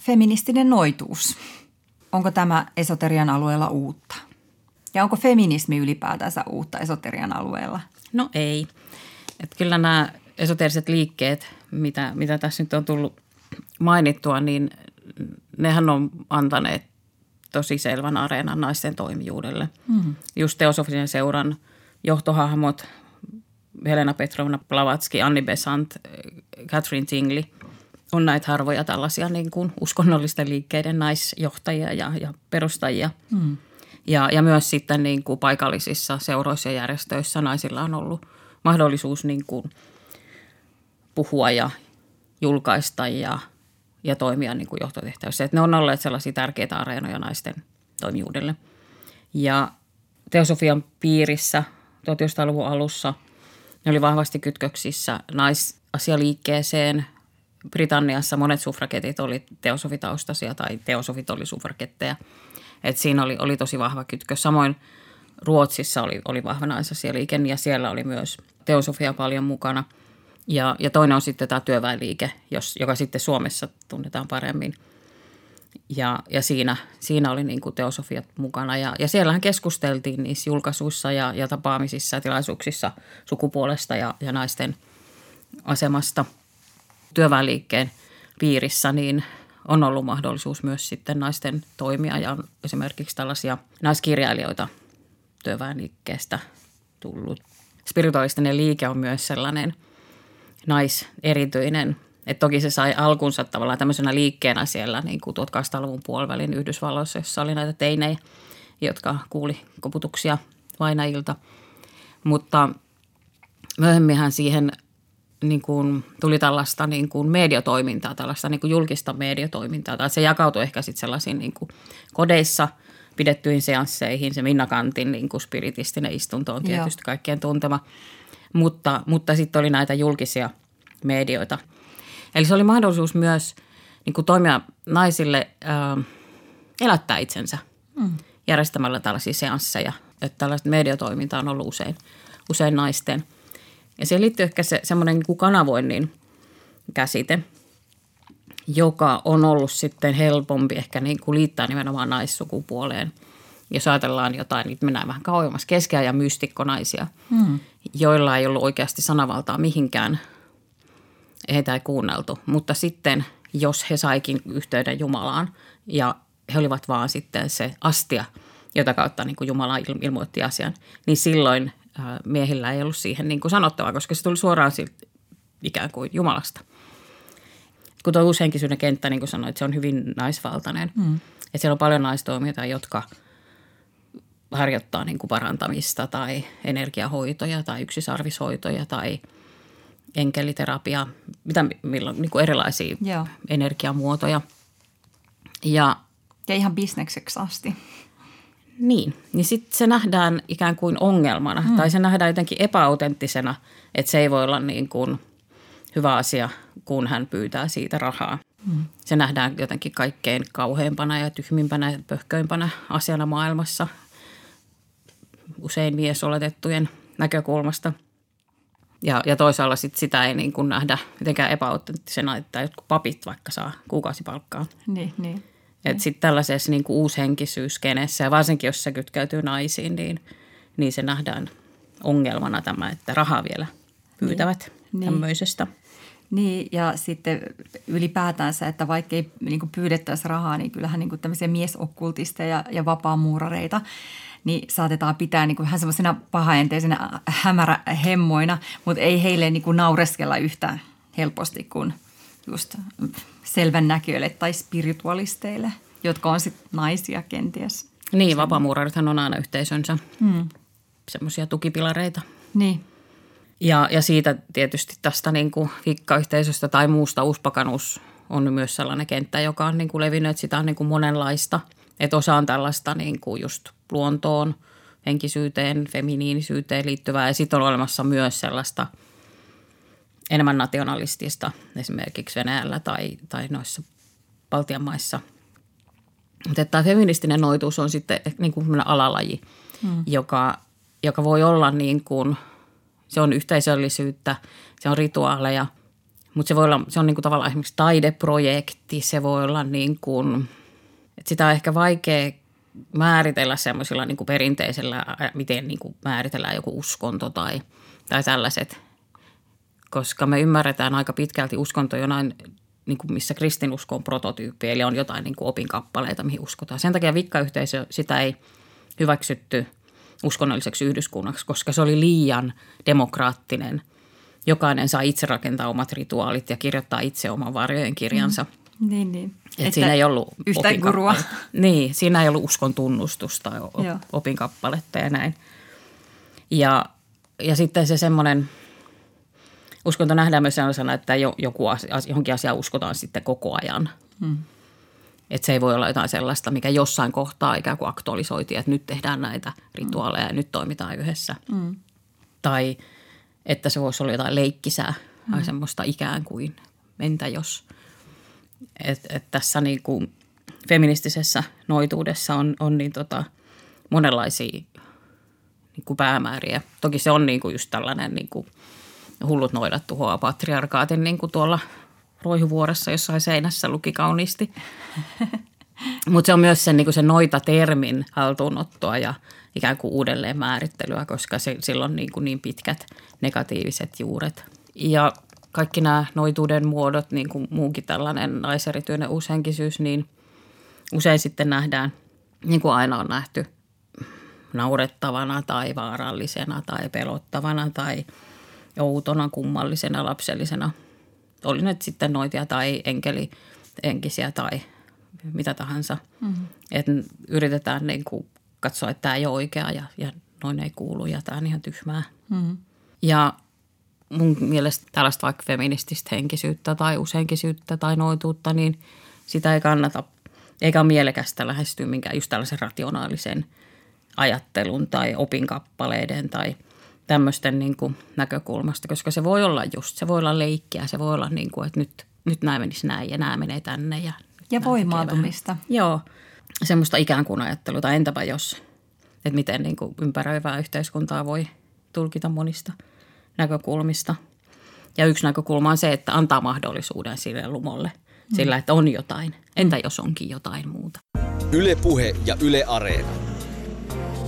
feministinen noituus. Onko tämä esoterian alueella uutta? Ja onko feminismi ylipäätänsä uutta esoterian alueella? No ei. Että kyllä nämä esoteriset liikkeet, mitä, mitä tässä nyt on tullut mainittua, niin nehän on antaneet tosi selvän areenan naisten toimijuudelle. Mm. Just Teosofisen seuran johtohahmot, Helena Petrovna Blavatski, Anni Besant, Catherine Tingley, on näitä harvoja tällaisia niin kuin uskonnollisten liikkeiden naisjohtajia ja, ja perustajia. Mm. Ja, ja myös sitten niin kuin paikallisissa seuroissa ja järjestöissä naisilla on ollut mahdollisuus niin kuin puhua ja julkaista ja, ja toimia niin kuin johtotehtävissä. Että ne on olleet sellaisia tärkeitä areenoja naisten toimijuudelle. Ja teosofian piirissä 1900-luvun alussa ne oli vahvasti kytköksissä naisasialiikkeeseen. Britanniassa monet suffragetit oli teosofitaustaisia tai teosofit oli suffragetteja – et siinä oli, oli tosi vahva kytkös. Samoin Ruotsissa oli, oli vahva naisasialiike ja siellä oli myös teosofia paljon mukana. Ja, ja toinen on sitten tämä työväenliike, jos, joka sitten Suomessa tunnetaan paremmin. Ja, ja siinä, siinä oli niin kuin teosofiat mukana. Ja, ja siellähän keskusteltiin niissä julkaisuissa ja, ja tapaamisissa ja tilaisuuksissa sukupuolesta ja, ja naisten asemasta työväenliikkeen piirissä, niin on ollut mahdollisuus myös sitten naisten toimia ja on esimerkiksi tällaisia naiskirjailijoita työväenliikkeestä tullut. Spiritualistinen liike on myös sellainen naiserityinen, että toki se sai alkunsa tavallaan tämmöisenä liikkeenä siellä niin kuin 1800-luvun puolivälin Yhdysvalloissa, jossa oli näitä teinejä, jotka kuuli koputuksia vainajilta. Mutta myöhemminhän siihen niin kuin, tuli tällaista niin kuin mediatoimintaa, tällaista niin kuin julkista mediatoimintaa. Tai se jakautui ehkä sitten sellaisiin niin kuin kodeissa pidettyihin seansseihin. Se Minna Kantin niin kuin spiritistinen istunto on tietysti Joo. kaikkien tuntema. Mutta, mutta sitten oli näitä julkisia medioita. Eli se oli mahdollisuus myös niin kuin toimia naisille äh, elättää itsensä mm. järjestämällä tällaisia seansseja. Että tällaista mediatoimintaa on ollut usein, usein naisten – ja siihen liittyy ehkä se semmoinen niin kuin kanavoinnin käsite, joka on ollut sitten helpompi ehkä niin kuin liittää nimenomaan naissukupuoleen. Jos ajatellaan jotain, niin mennään vähän kauemmas keskiajan mystikkonaisia, hmm. joilla ei ollut oikeasti sanavaltaa mihinkään. Heitä ei kuunneltu, mutta sitten jos he saikin yhteyden Jumalaan ja he olivat vaan sitten se astia, jota kautta niin kuin Jumala ilmoitti asian, niin silloin miehillä ei ollut siihen niin kuin sanottavaa, koska se tuli suoraan siltä ikään kuin Jumalasta. Kun tuo uushenkisyyden kenttä, niin kuin sanoit, se on hyvin naisvaltainen. Mm. Että siellä on paljon naistoimijoita, jotka harjoittaa niin kuin parantamista tai energiahoitoja tai yksisarvishoitoja tai enkeliterapia, mitä milloin, niin kuin erilaisia Joo. energiamuotoja. Ja, ja ihan bisnekseksi asti. Niin, niin sitten se nähdään ikään kuin ongelmana mm. tai se nähdään jotenkin epäautenttisena, että se ei voi olla niin kuin hyvä asia, kun hän pyytää siitä rahaa. Mm. Se nähdään jotenkin kaikkein kauheimpana ja tyhmimpänä ja pöhköimpänä asiana maailmassa, usein miesoletettujen näkökulmasta. Ja, ja toisaalla sit sitä ei niin kuin nähdä mitenkään epäautenttisena, että jotkut papit vaikka saa kuukausipalkkaa. Niin, niin. Että sitten tällaisessa niin kuin uushenkisyyskенessä ja varsinkin jos se kytkeytyy naisiin, niin, niin se nähdään ongelmana tämä, että rahaa vielä pyytävät niin. Tämmöisestä. Niin, ja sitten ylipäätänsä, että vaikka ei niin pyydettäisi rahaa, niin kyllähän niin tämmöisiä miesokkultisteja ja, ja vapaamuurareita niin saatetaan pitää niin kuin vähän semmoisena pahaenteisenä hämärähemmoina, mutta ei heille niin kuin naureskella yhtä helposti kuin just selvän näköille tai spiritualisteille, jotka on sitten naisia kenties. Niin, vapaamuurarithan on aina yhteisönsä hmm. semmoisia tukipilareita. Niin. Ja, ja siitä tietysti tästä niin kuin fikkayhteisöstä tai muusta uuspakanus on myös sellainen kenttä, joka on niin kuin levinnyt, että sitä on niin kuin monenlaista. Että osa on tällaista niin kuin just luontoon, henkisyyteen, feminiinisyyteen liittyvää ja sitten on olemassa myös sellaista – enemmän nationalistista esimerkiksi Venäjällä tai, tai noissa Baltian maissa. Mutta tämä feministinen noituus on sitten niin kuin alalaji, hmm. joka, joka voi olla niin kuin Se on yhteisöllisyyttä, se on rituaaleja, mutta se voi olla, se on niin kuin tavallaan esimerkiksi taideprojekti, se voi olla niin kuin, että sitä on ehkä vaikea määritellä semmoisilla niin perinteisellä, miten niin kuin määritellään joku uskonto tai, tai tällaiset, koska me ymmärretään aika pitkälti uskonto jonain, niin kuin missä kristinusko on prototyyppi, eli on jotain niin kuin opinkappaleita, mihin uskotaan. Sen takia vikkayhteisö, sitä ei hyväksytty uskonnolliseksi yhdyskunnaksi, koska se oli liian demokraattinen. Jokainen saa itse rakentaa omat rituaalit ja kirjoittaa itse oman varjojen kirjansa. Mm. Niin, niin. Et että siinä ei ollut yhtä gurua. Niin, siinä ei ollut uskon tunnustusta, opinkappaletta ja näin. Ja, ja sitten se semmoinen, uskonto nähdään myös sellaisena, että joku asia, johonkin asiaan uskotaan sitten koko ajan. Hmm. Että se ei voi olla jotain sellaista, mikä jossain kohtaa ikään kuin aktualisoitiin, että nyt tehdään näitä rituaaleja ja nyt toimitaan yhdessä. Hmm. Tai että se voisi olla jotain leikkisää hmm. tai semmoista ikään kuin, entä jos – et, et tässä niin kuin feministisessä noituudessa on, on niin tota monenlaisia niin kuin päämääriä. Toki se on niin kuin just tällainen niin kuin hullut noidat tuhoaa patriarkaatin niin kuin tuolla roihuvuoressa jossain seinässä luki kauniisti. Mutta se on myös sen, niin sen noita-termin haltuunottoa ja ikään kuin uudelleen määrittelyä, koska se, sillä on niin, kuin niin pitkät negatiiviset juuret. Ja kaikki nämä noituuden muodot, niin kuin muukin tällainen naiserityinen uushenkisyys, niin usein sitten nähdään, niin kuin aina on nähty, naurettavana tai vaarallisena tai pelottavana tai outona, kummallisena, lapsellisena. Oli ne sitten noitia tai enkeli, enkisiä tai mitä tahansa. Mm-hmm. Et yritetään niin kuin katsoa, että tämä ei ole oikea ja, ja noin ei kuulu ja tämä on ihan tyhmää. Mm-hmm. Ja mun mielestä tällaista vaikka feminististä henkisyyttä tai useinkisyyttä tai noituutta, niin sitä ei kannata, eikä ole mielekästä lähestyä minkään just tällaisen rationaalisen ajattelun tai opinkappaleiden tai tämmöisten niin kuin näkökulmasta, koska se voi olla just, se voi olla leikkiä, se voi olla niin kuin, että nyt, nyt nämä menisi näin ja nämä menee tänne. Ja, ja voimautumista. Joo, semmoista ikään kuin ajattelua, tai entäpä jos, että miten niin kuin ympäröivää yhteiskuntaa voi tulkita monista – näkökulmista. Ja yksi näkökulma on se, että antaa mahdollisuuden sille lumolle, mm. sillä että on jotain. Entä jos onkin jotain muuta? Yle Puhe ja Yle Areena.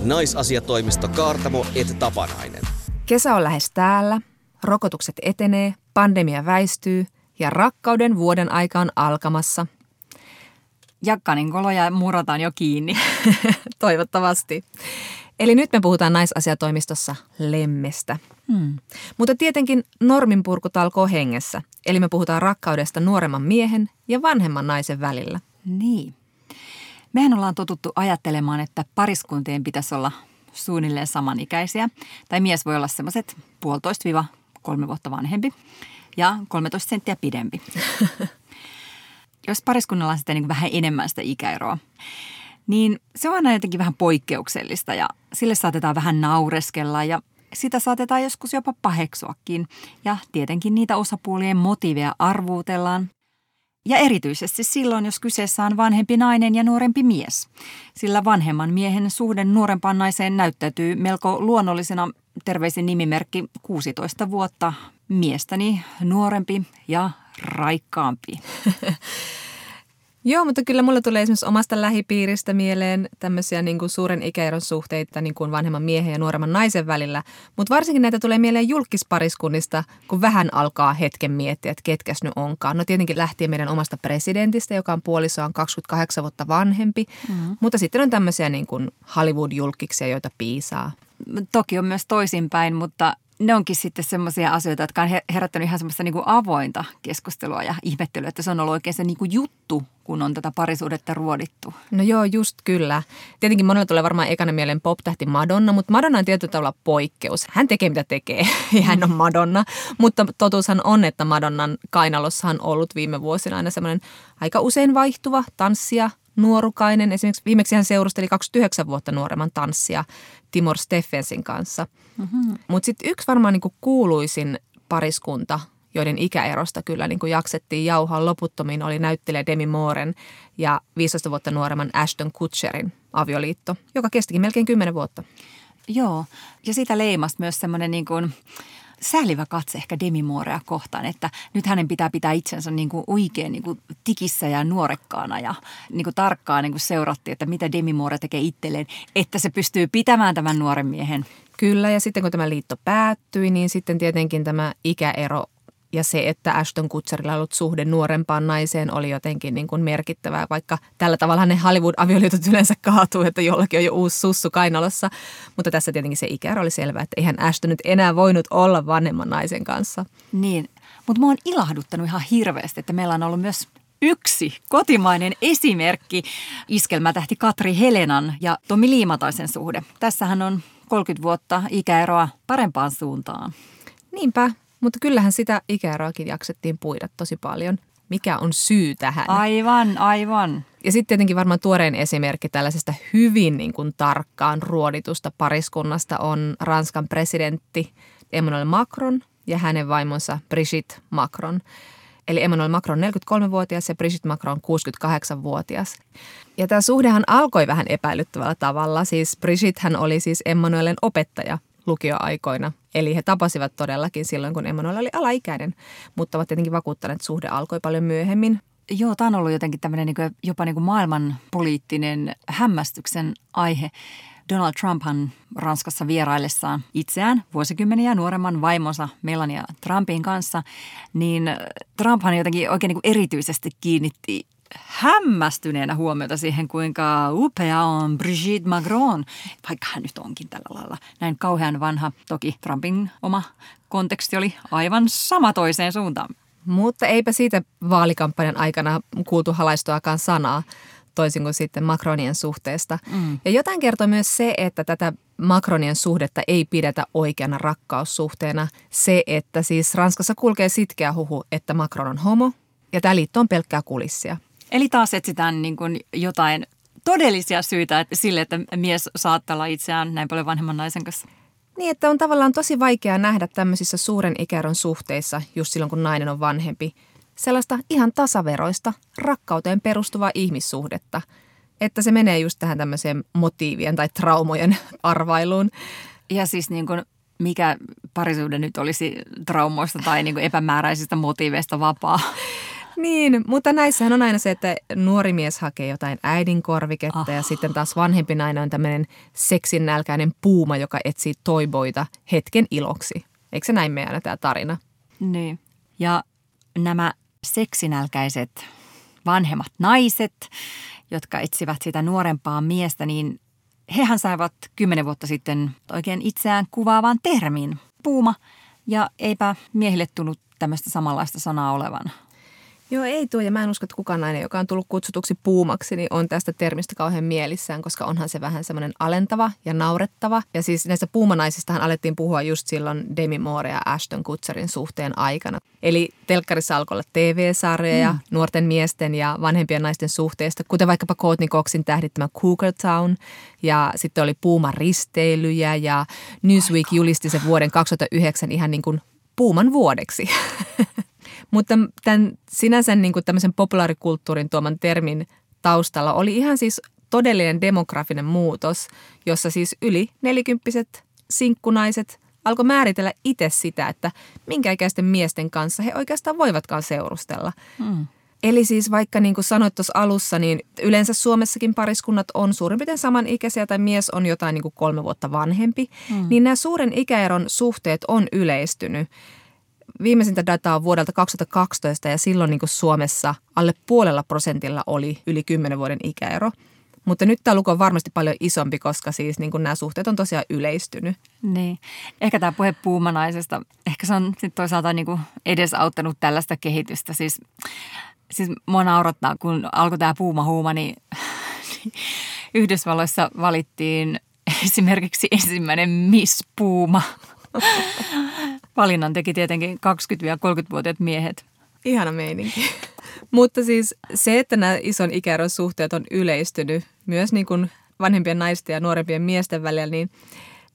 Naisasiatoimisto Kaartamo et Tapanainen. Kesä on lähes täällä, rokotukset etenee, pandemia väistyy ja rakkauden vuoden aika on alkamassa. Jakkanin koloja murataan jo kiinni. Toivottavasti. Eli nyt me puhutaan naisasiatoimistossa lemmestä. Hmm. Mutta tietenkin norminpurkutalkoo hengessä. Eli me puhutaan rakkaudesta nuoremman miehen ja vanhemman naisen välillä. Niin. Mehän ollaan totuttu ajattelemaan, että pariskuntien pitäisi olla suunnilleen samanikäisiä. Tai mies voi olla semmoiset puolitoista kolme vuotta vanhempi ja 13 senttiä pidempi. Jos pariskunnalla on sitten niin vähän enemmän sitä ikäeroa, niin se on aina jotenkin vähän poikkeuksellista ja sille saatetaan vähän naureskella ja sitä saatetaan joskus jopa paheksuakin. Ja tietenkin niitä osapuolien motiveja arvuutellaan. Ja erityisesti silloin, jos kyseessä on vanhempi nainen ja nuorempi mies. Sillä vanhemman miehen suhde nuorempaan naiseen näyttäytyy melko luonnollisena terveisin nimimerkki 16 vuotta miestäni nuorempi ja raikkaampi. Joo, mutta kyllä mulla tulee esimerkiksi omasta lähipiiristä mieleen tämmöisiä niin kuin suuren ikäeron suhteita niin kuin vanhemman miehen ja nuoremman naisen välillä. Mutta varsinkin näitä tulee mieleen julkispariskunnista, kun vähän alkaa hetken miettiä, että ketkäs nyt onkaan. No tietenkin lähtien meidän omasta presidentistä, joka on puolisoaan 28 vuotta vanhempi. Mm-hmm. Mutta sitten on tämmöisiä niin kuin Hollywood-julkiksia, joita piisaa. Toki on myös toisinpäin, mutta ne onkin sitten semmoisia asioita, jotka on herättänyt ihan semmoista niin kuin avointa keskustelua ja ihmettelyä, että se on ollut oikein se niin kuin juttu, kun on tätä parisuudetta ruodittu. No joo, just kyllä. Tietenkin monella tulee varmaan ekana mieleen pop-tähti Madonna, mutta Madonna on tietyllä tavalla poikkeus. Hän tekee mitä tekee ja hän on Madonna, mutta totuushan on, että Madonnan kainalossa on ollut viime vuosina aina semmoinen aika usein vaihtuva tanssia, nuorukainen. Esimerkiksi viimeksi hän seurusteli 29 vuotta nuoremman tanssia Timor Steffensin kanssa. Mm-hmm. Mutta sitten yksi varmaan niinku kuuluisin pariskunta, joiden ikäerosta kyllä niin kuin jaksettiin jauhaa loputtomiin, oli näyttelijä Demi Mooren ja 15 vuotta nuoremman Ashton Kutcherin avioliitto, joka kestikin melkein 10 vuotta. Joo, ja sitä leimasi myös semmoinen niin kuin säälivä katse ehkä Demi Moorea kohtaan, että nyt hänen pitää pitää itsensä niin kuin oikein niin kuin tikissä ja nuorekkaana ja niin kuin tarkkaan niin kuin seurattiin, että mitä Demi Moore tekee itselleen, että se pystyy pitämään tämän nuoren miehen. Kyllä, ja sitten kun tämä liitto päättyi, niin sitten tietenkin tämä ikäero ja se, että Ashton Kutcherilla ollut suhde nuorempaan naiseen oli jotenkin niin kuin merkittävää, vaikka tällä tavalla ne Hollywood-avioliitot yleensä kaatuu, että jollakin on jo uusi sussu kainalossa. Mutta tässä tietenkin se ikä oli selvä, että eihän Ashton nyt enää voinut olla vanhemman naisen kanssa. Niin, mutta mua on ilahduttanut ihan hirveästi, että meillä on ollut myös yksi kotimainen esimerkki iskelmätähti Katri Helenan ja Tomi Liimataisen suhde. Tässähän on 30 vuotta ikäeroa parempaan suuntaan. Niinpä, mutta kyllähän sitä ikäeroakin jaksettiin puida tosi paljon. Mikä on syy tähän? Aivan, aivan. Ja sitten tietenkin varmaan tuorein esimerkki tällaisesta hyvin niin kuin tarkkaan ruoditusta pariskunnasta on Ranskan presidentti Emmanuel Macron ja hänen vaimonsa Brigitte Macron. Eli Emmanuel Macron 43-vuotias ja Brigitte Macron 68-vuotias. Ja tämä suhdehan alkoi vähän epäilyttävällä tavalla. Siis Brigitte hän oli siis Emmanuelen opettaja lukioaikoina. Eli he tapasivat todellakin silloin, kun Emmanuel oli alaikäinen, mutta ovat tietenkin vakuuttaneet, että suhde alkoi paljon myöhemmin. Joo, tämä on ollut jotenkin tämmöinen niin jopa niin kuin maailman poliittinen hämmästyksen aihe. Donald Trumphan Ranskassa vieraillessaan itseään vuosikymmeniä nuoremman vaimonsa Melania Trumpin kanssa, niin Trumphan jotenkin oikein niin kuin erityisesti kiinnitti hämmästyneenä huomiota siihen, kuinka upea on Brigitte Macron, vaikka hän nyt onkin tällä lailla näin kauhean vanha. Toki Trumpin oma konteksti oli aivan sama toiseen suuntaan. Mutta eipä siitä vaalikampanjan aikana kuultu halaistuakaan sanaa toisin kuin sitten Macronien suhteesta. Mm. Ja jotain kertoo myös se, että tätä Macronien suhdetta ei pidetä oikeana rakkaussuhteena. Se, että siis Ranskassa kulkee sitkeä huhu, että Macron on homo ja tämä liitto on pelkkää kulissia. Eli taas etsitään niin kuin jotain todellisia syitä sille, että mies saattaa olla itseään näin paljon vanhemman naisen kanssa. Niin, että on tavallaan tosi vaikea nähdä tämmöisissä suuren ikäeron suhteissa, just silloin kun nainen on vanhempi, sellaista ihan tasaveroista, rakkauteen perustuvaa ihmissuhdetta. Että se menee just tähän tämmöiseen motiivien tai traumojen arvailuun. Ja siis niin kuin mikä parisuuden nyt olisi traumoista tai niin kuin epämääräisistä motiiveista vapaa? Niin, mutta näissähän on aina se, että nuori mies hakee jotain äidinkorviketta oh. ja ah. sitten taas vanhempi nainen on tämmöinen seksinnälkäinen puuma, joka etsii toiboita hetken iloksi. Eikö se näin mene aina tämä tarina? Niin. Ja nämä seksinälkäiset vanhemmat naiset, jotka etsivät sitä nuorempaa miestä, niin hehän saivat kymmenen vuotta sitten oikein itseään kuvaavan termin, puuma, ja eipä miehille tullut tämmöistä samanlaista sanaa olevan. Joo, ei tuo. Ja mä en usko, että kukaan nainen, joka on tullut kutsutuksi puumaksi, niin on tästä termistä kauhean mielissään, koska onhan se vähän semmoinen alentava ja naurettava. Ja siis näistä puumanaisistahan alettiin puhua just silloin Demi Moore ja Ashton Kutcherin suhteen aikana. Eli telkkarissa alkoi olla TV-sarjoja mm. nuorten miesten ja vanhempien naisten suhteesta, kuten vaikkapa Courtney Coxin tähdittämä Cougar Town. Ja sitten oli puuman risteilyjä ja Newsweek Aika. julisti sen vuoden 2009 ihan niin kuin puuman vuodeksi. Mutta tämän sinänsä niin kuin tämmöisen populaarikulttuurin tuoman termin taustalla oli ihan siis todellinen demografinen muutos, jossa siis yli nelikymppiset sinkkunaiset alkoi määritellä itse sitä, että minkä ikäisten miesten kanssa he oikeastaan voivatkaan seurustella. Hmm. Eli siis vaikka niin kuin sanoit tuossa alussa, niin yleensä Suomessakin pariskunnat on suurin piirtein samanikäisiä tai mies on jotain niin kuin kolme vuotta vanhempi, hmm. niin nämä suuren ikäeron suhteet on yleistynyt viimeisintä dataa on vuodelta 2012 ja silloin niin kuin Suomessa alle puolella prosentilla oli yli 10 vuoden ikäero. Mutta nyt tämä luku on varmasti paljon isompi, koska siis niin nämä suhteet on tosiaan yleistynyt. Niin. Ehkä tämä puhe puumanaisesta, ehkä se on sitten toisaalta niin kuin edesauttanut tällaista kehitystä. Siis, siis mua naurattaa, kun alkoi tämä puumahuuma, niin Yhdysvalloissa valittiin esimerkiksi ensimmäinen Miss Puuma. Valinnan teki tietenkin 20-30-vuotiaat miehet. Ihana meininki. Mutta siis se, että nämä ison ikäeron suhteet on yleistynyt myös niin kuin vanhempien naisten ja nuorempien miesten välillä, niin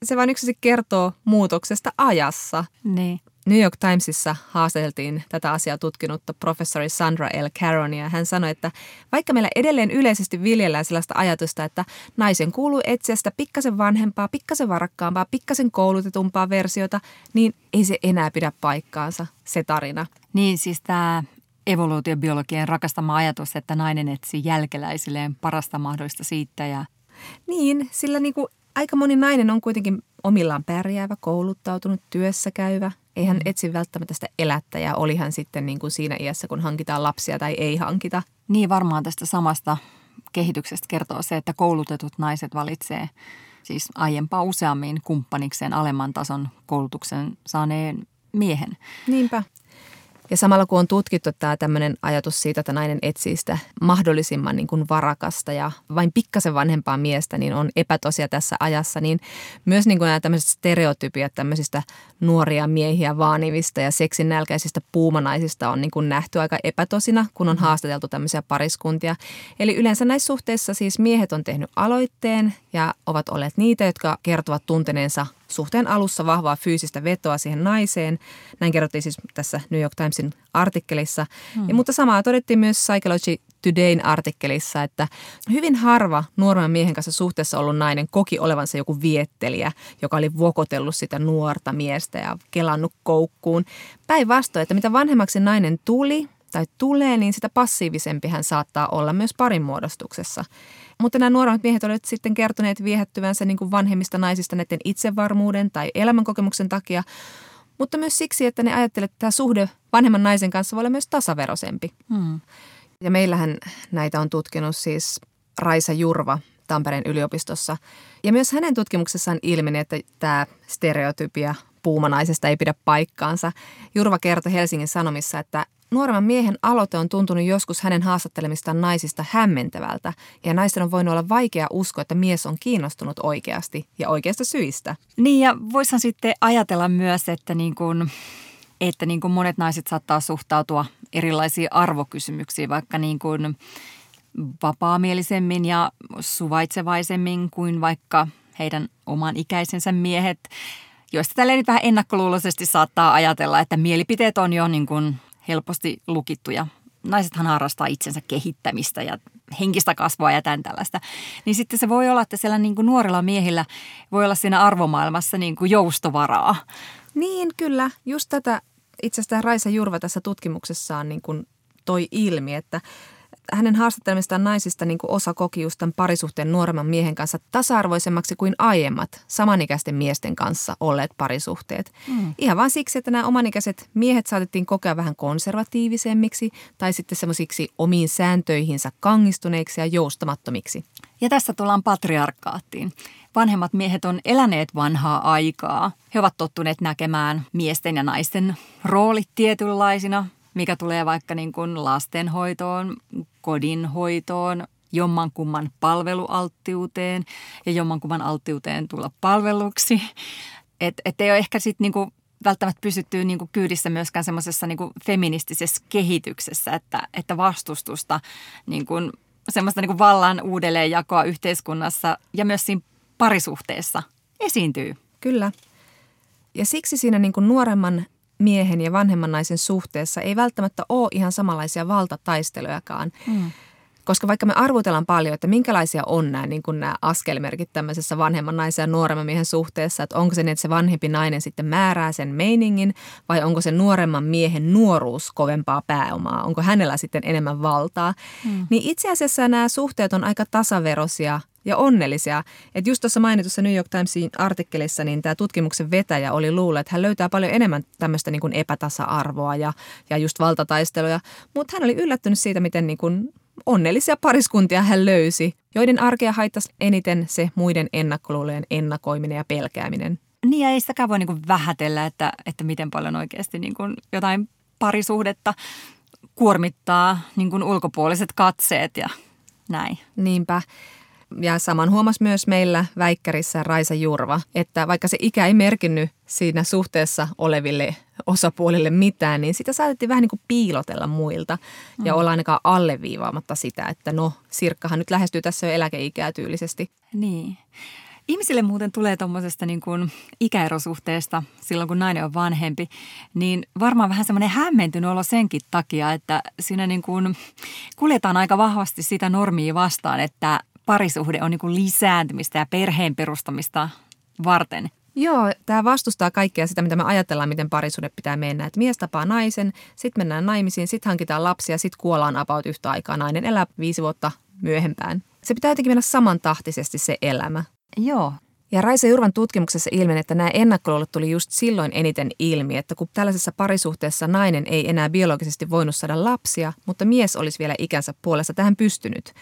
se vain yksisesti kertoo muutoksesta ajassa. Niin. New York Timesissa haastateltiin tätä asiaa tutkinutta professori Sandra L. Caronia. Hän sanoi, että vaikka meillä edelleen yleisesti viljellään sellaista ajatusta, että naisen kuuluu etsiä sitä pikkasen vanhempaa, pikkasen varakkaampaa, pikkasen koulutetumpaa versiota, niin ei se enää pidä paikkaansa, se tarina. Niin siis tämä evoluutiobiologien rakastama ajatus, että nainen etsii jälkeläisilleen parasta mahdollista siitä ja Niin, sillä niin kuin aika moni nainen on kuitenkin omillaan pärjäävä, kouluttautunut, työssä käyvä. Ei hän etsi välttämättä sitä elättäjää, oli hän sitten niin kuin siinä iässä, kun hankitaan lapsia tai ei hankita. Niin varmaan tästä samasta kehityksestä kertoo se, että koulutetut naiset valitsee siis aiempaa useammin kumppanikseen alemman tason koulutuksen saaneen miehen. Niinpä. Ja samalla kun on tutkittu tämä tämmöinen ajatus siitä, että nainen etsii sitä mahdollisimman niin kuin varakasta ja vain pikkasen vanhempaa miestä, niin on epätosia tässä ajassa, niin myös niin kuin nämä tämmöiset stereotypiat tämmöisistä nuoria miehiä vaanivista ja seksin nälkäisistä puumanaisista on niin kuin nähty aika epätosina, kun on haastateltu tämmöisiä pariskuntia. Eli yleensä näissä suhteissa siis miehet on tehnyt aloitteen ja ovat olleet niitä, jotka kertovat tunteneensa suhteen alussa vahvaa fyysistä vetoa siihen naiseen. Näin kerrottiin siis tässä New York Timesin artikkelissa. Hmm. Ja, mutta samaa todettiin myös Psychology Todayn artikkelissa, että hyvin harva nuoremman miehen kanssa suhteessa ollut nainen koki olevansa joku viettelijä, joka oli vokotellut sitä nuorta miestä ja kelannut koukkuun. Päinvastoin, että mitä vanhemmaksi nainen tuli tai tulee, niin sitä passiivisempi hän saattaa olla myös parin muodostuksessa. Mutta nämä nuoremmat miehet olivat sitten kertoneet viehättyvänsä niin kuin vanhemmista naisista näiden itsevarmuuden tai elämänkokemuksen takia, mutta myös siksi, että ne ajattelevat, että tämä suhde vanhemman naisen kanssa voi olla myös tasaverosempi. Hmm. Ja meillähän näitä on tutkinut siis Raisa Jurva Tampereen yliopistossa. Ja myös hänen tutkimuksessaan ilmeni, että tämä stereotypia puumanaisesta ei pidä paikkaansa. Jurva kertoi Helsingin Sanomissa, että nuoremman miehen aloite on tuntunut joskus hänen haastattelemistaan naisista hämmentävältä ja naisten on voinut olla vaikea uskoa, että mies on kiinnostunut oikeasti ja oikeasta syistä. Niin ja voisihan sitten ajatella myös, että niin kuin, että niin kuin monet naiset saattaa suhtautua erilaisiin arvokysymyksiin, vaikka niin kuin vapaamielisemmin ja suvaitsevaisemmin kuin vaikka heidän oman ikäisensä miehet, joista tälleen vähän ennakkoluuloisesti saattaa ajatella, että mielipiteet on jo niin kuin helposti lukittuja. Naisethan harrastaa itsensä kehittämistä ja henkistä kasvua ja tämän tällaista. Niin sitten se voi olla, että siellä niin kuin nuorilla miehillä voi olla siinä arvomaailmassa niin kuin joustovaraa. Niin, kyllä. Just tätä itse asiassa Raisa Jurva tässä tutkimuksessaan niin kuin toi ilmi, että hänen haastattelemistaan naisista niin kuin osa koki just tämän parisuhteen nuoremman miehen kanssa tasa-arvoisemmaksi kuin aiemmat samanikäisten miesten kanssa olleet parisuhteet. Mm. Ihan vain siksi, että nämä omanikäiset miehet saatettiin kokea vähän konservatiivisemmiksi tai sitten semmoisiksi omiin sääntöihinsä kangistuneiksi ja joustamattomiksi. Ja tässä tullaan patriarkaattiin. Vanhemmat miehet on eläneet vanhaa aikaa. He ovat tottuneet näkemään miesten ja naisten roolit tietynlaisina, mikä tulee vaikka niin kuin lastenhoitoon, kodinhoitoon, jommankumman palvelualttiuteen ja jommankumman alttiuteen tulla palveluksi. Että et ei ole ehkä sitten niinku välttämättä pysytty niinku kyydissä myöskään semmoisessa niinku feministisessä kehityksessä, että, että vastustusta niinku, semmoista niinku vallan uudelleenjakoa yhteiskunnassa ja myös siinä parisuhteessa esiintyy. Kyllä. Ja siksi siinä niin kuin nuoremman miehen ja vanhemman naisen suhteessa ei välttämättä ole ihan samanlaisia valtataistelujakaan. Mm. Koska vaikka me arvutellaan paljon, että minkälaisia on nämä, niin kuin nämä askelmerkit tämmöisessä vanhemman naisen ja nuoremman miehen suhteessa, että onko se niin, että se vanhempi nainen sitten määrää sen meiningin vai onko se nuoremman miehen nuoruus kovempaa pääomaa, onko hänellä sitten enemmän valtaa, hmm. niin itse asiassa nämä suhteet on aika tasaverosia ja onnellisia. Että just tuossa mainitussa New York Timesin artikkelissa, niin tämä tutkimuksen vetäjä oli luullut, että hän löytää paljon enemmän tämmöistä niin kuin epätasa-arvoa ja, ja just valtataisteluja. Mutta hän oli yllättynyt siitä, miten niin kuin onnellisia pariskuntia hän löysi, joiden arkea haittasi eniten se muiden ennakkoluulojen ennakoiminen ja pelkääminen. Niin ja ei sitäkään voi niin kuin vähätellä, että, että miten paljon oikeasti niin kuin jotain parisuhdetta kuormittaa niin kuin ulkopuoliset katseet ja näin. Niinpä. Ja saman huomas myös meillä Väikkärissä Raisa Jurva, että vaikka se ikä ei merkinnyt siinä suhteessa oleville osapuolille mitään, niin sitä saatettiin vähän niin kuin piilotella muilta ja mm. olla ainakaan alleviivaamatta sitä, että no Sirkkahan nyt lähestyy tässä jo eläkeikää tyylisesti. Niin. Ihmisille muuten tulee tuommoisesta niin kuin ikäerosuhteesta silloin, kun nainen on vanhempi, niin varmaan vähän semmoinen hämmentynyt olo senkin takia, että siinä niin kuin kuljetaan aika vahvasti sitä normia vastaan, että parisuhde on niin kuin lisääntymistä ja perheen perustamista varten. Joo, tämä vastustaa kaikkea sitä, mitä me ajatellaan, miten parisuhde pitää mennä. Että mies tapaa naisen, sitten mennään naimisiin, sitten hankitaan lapsia, sitten kuollaan about yhtä aikaa. Nainen elää viisi vuotta myöhempään. Se pitää jotenkin mennä samantahtisesti se elämä. Joo. Ja Raisa Jurvan tutkimuksessa ilmeni, että nämä ennakkoluulot tuli just silloin eniten ilmi, että kun tällaisessa parisuhteessa nainen ei enää biologisesti voinut saada lapsia, mutta mies olisi vielä ikänsä puolesta tähän pystynyt.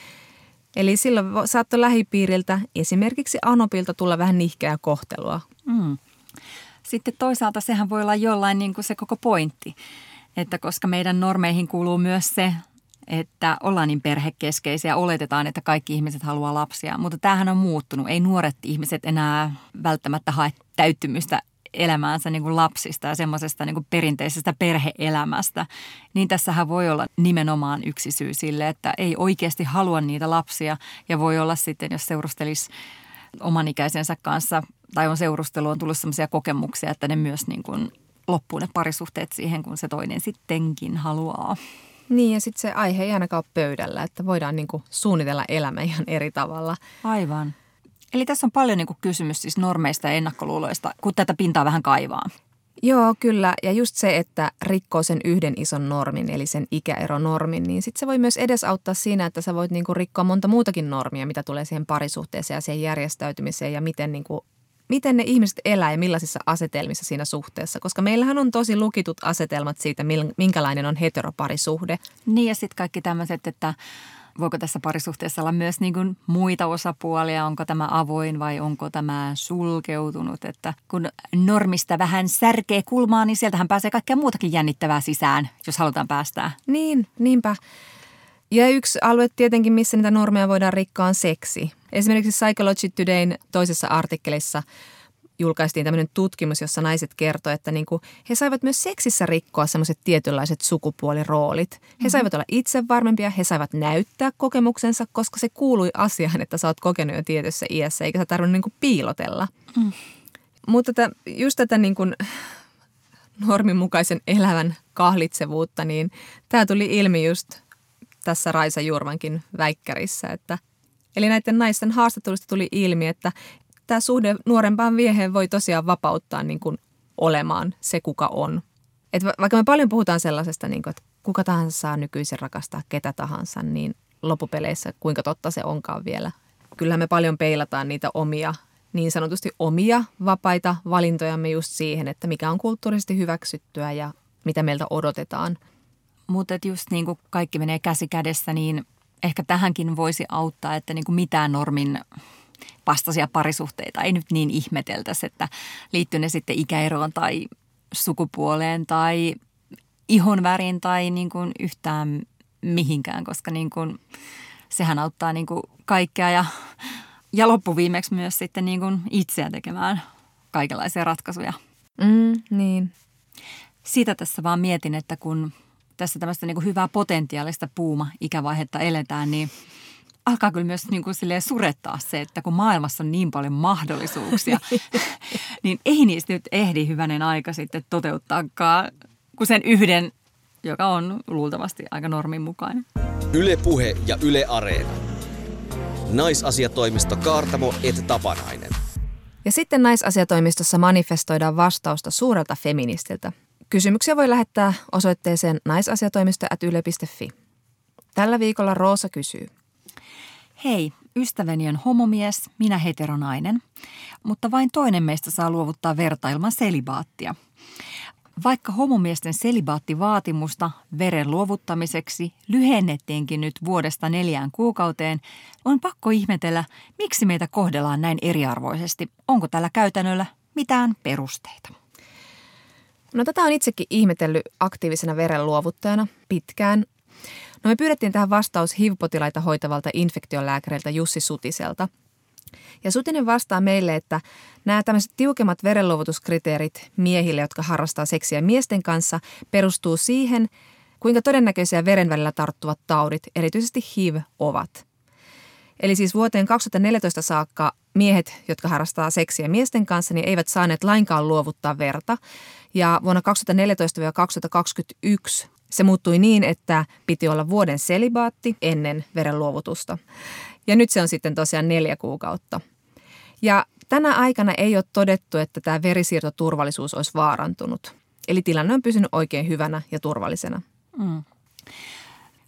Eli silloin saattoi lähipiiriltä, esimerkiksi Anopilta, tulla vähän nihkeää kohtelua. Mm. Sitten toisaalta sehän voi olla jollain niin kuin se koko pointti, että koska meidän normeihin kuuluu myös se että ollaan niin perhekeskeisiä, oletetaan, että kaikki ihmiset haluaa lapsia. Mutta tämähän on muuttunut. Ei nuoret ihmiset enää välttämättä hae täyttymystä elämäänsä niin kuin lapsista ja semmoisesta niin kuin perinteisestä perheelämästä, niin tässähän voi olla nimenomaan yksi syy sille, että ei oikeasti halua niitä lapsia ja voi olla sitten, jos seurustelisi oman ikäisensä kanssa tai on seurustelu, on tullut sellaisia kokemuksia, että ne myös niin kuin loppuu ne parisuhteet siihen, kun se toinen sittenkin haluaa. Niin ja sitten se aihe ei ainakaan ole pöydällä, että voidaan niinku suunnitella elämä ihan eri tavalla. Aivan. Eli tässä on paljon niinku kysymys siis normeista ja ennakkoluuloista, kun tätä pintaa vähän kaivaa. Joo, kyllä. Ja just se, että rikkoo sen yhden ison normin, eli sen ikäeronormin, niin sitten se voi myös edesauttaa siinä, että sä voit niinku rikkoa monta muutakin normia, mitä tulee siihen parisuhteeseen ja siihen järjestäytymiseen ja miten niinku miten ne ihmiset elää ja millaisissa asetelmissa siinä suhteessa. Koska meillähän on tosi lukitut asetelmat siitä, minkälainen on heteroparisuhde. Niin ja sitten kaikki tämmöiset, että voiko tässä parisuhteessa olla myös niin kuin muita osapuolia, onko tämä avoin vai onko tämä sulkeutunut. Että kun normista vähän särkee kulmaa, niin sieltähän pääsee kaikkea muutakin jännittävää sisään, jos halutaan päästää. Niin, niinpä. Ja yksi alue tietenkin, missä niitä normeja voidaan rikkoa, on seksi. Esimerkiksi Psychology Todayn toisessa artikkelissa julkaistiin tämmöinen tutkimus, jossa naiset kertoivat, että niin kuin he saivat myös seksissä rikkoa semmoiset tietynlaiset sukupuoliroolit. He mm-hmm. saivat olla itse varmempia, he saivat näyttää kokemuksensa, koska se kuului asiaan, että sä oot kokenut jo tietyssä iässä, eikä sä tarvinnut niin kuin piilotella. Mm. Mutta tätä, just tätä niin kuin normimukaisen elävän kahlitsevuutta, niin tämä tuli ilmi just tässä Raisa Jurvankin väikkärissä, että Eli näiden naisten haastattelusta tuli ilmi, että tämä suhde nuorempaan mieheen voi tosiaan vapauttaa niin kuin olemaan se, kuka on. Et vaikka me paljon puhutaan sellaisesta, niin kuin, että kuka tahansa saa nykyisin rakastaa ketä tahansa, niin loppupeleissä kuinka totta se onkaan vielä. Kyllähän me paljon peilataan niitä omia, niin sanotusti omia vapaita valintojamme just siihen, että mikä on kulttuurisesti hyväksyttyä ja mitä meiltä odotetaan. Mutta just niin kuin kaikki menee käsi kädessä, niin ehkä tähänkin voisi auttaa, että niin kuin mitään normin vastaisia parisuhteita ei nyt niin ihmeteltäisi, että liittyy ne sitten ikäeroon tai sukupuoleen tai ihonvärin tai niin kuin yhtään mihinkään, koska niin kuin, sehän auttaa niin kuin kaikkea ja, ja loppuviimeksi myös sitten niin kuin itseä tekemään kaikenlaisia ratkaisuja. Mm, niin. Siitä tässä vaan mietin, että kun tässä tämmöistä niin kuin hyvää potentiaalista puuma-ikävaihetta eletään, niin alkaa kyllä myös niin kuin surettaa se, että kun maailmassa on niin paljon mahdollisuuksia, niin ei niistä nyt ehdi hyvänen aika sitten toteuttaakaan kuin sen yhden, joka on luultavasti aika normin mukainen. Ylepuhe ja Yle Areena. Naisasiatoimisto Kaartamo et Tapanainen. Ja sitten naisasiatoimistossa manifestoidaan vastausta suurelta feministiltä – Kysymyksiä voi lähettää osoitteeseen naisasiatoimisto.yle.fi. Tällä viikolla Roosa kysyy. Hei, ystäväni on homomies, minä heteronainen, mutta vain toinen meistä saa luovuttaa verta ilman selibaattia. Vaikka homomiesten selibaattivaatimusta veren luovuttamiseksi lyhennettiinkin nyt vuodesta neljään kuukauteen, on pakko ihmetellä, miksi meitä kohdellaan näin eriarvoisesti. Onko tällä käytännöllä mitään perusteita? No tätä on itsekin ihmetellyt aktiivisena verenluovuttajana pitkään. No me pyydettiin tähän vastaus HIV-potilaita hoitavalta infektiolääkäriltä Jussi Sutiselta. Ja Sutinen vastaa meille, että nämä tämmöiset tiukemmat verenluovutuskriteerit miehille, jotka harrastaa seksiä miesten kanssa, perustuu siihen, kuinka todennäköisiä veren välillä tarttuvat taudit, erityisesti HIV, ovat. Eli siis vuoteen 2014 saakka miehet, jotka harrastaa seksiä miesten kanssa, niin eivät saaneet lainkaan luovuttaa verta. Ja vuonna 2014-2021 se muuttui niin, että piti olla vuoden selibaatti ennen verenluovutusta. Ja nyt se on sitten tosiaan neljä kuukautta. Ja tänä aikana ei ole todettu, että tämä verisiirtoturvallisuus olisi vaarantunut. Eli tilanne on pysynyt oikein hyvänä ja turvallisena. Mm.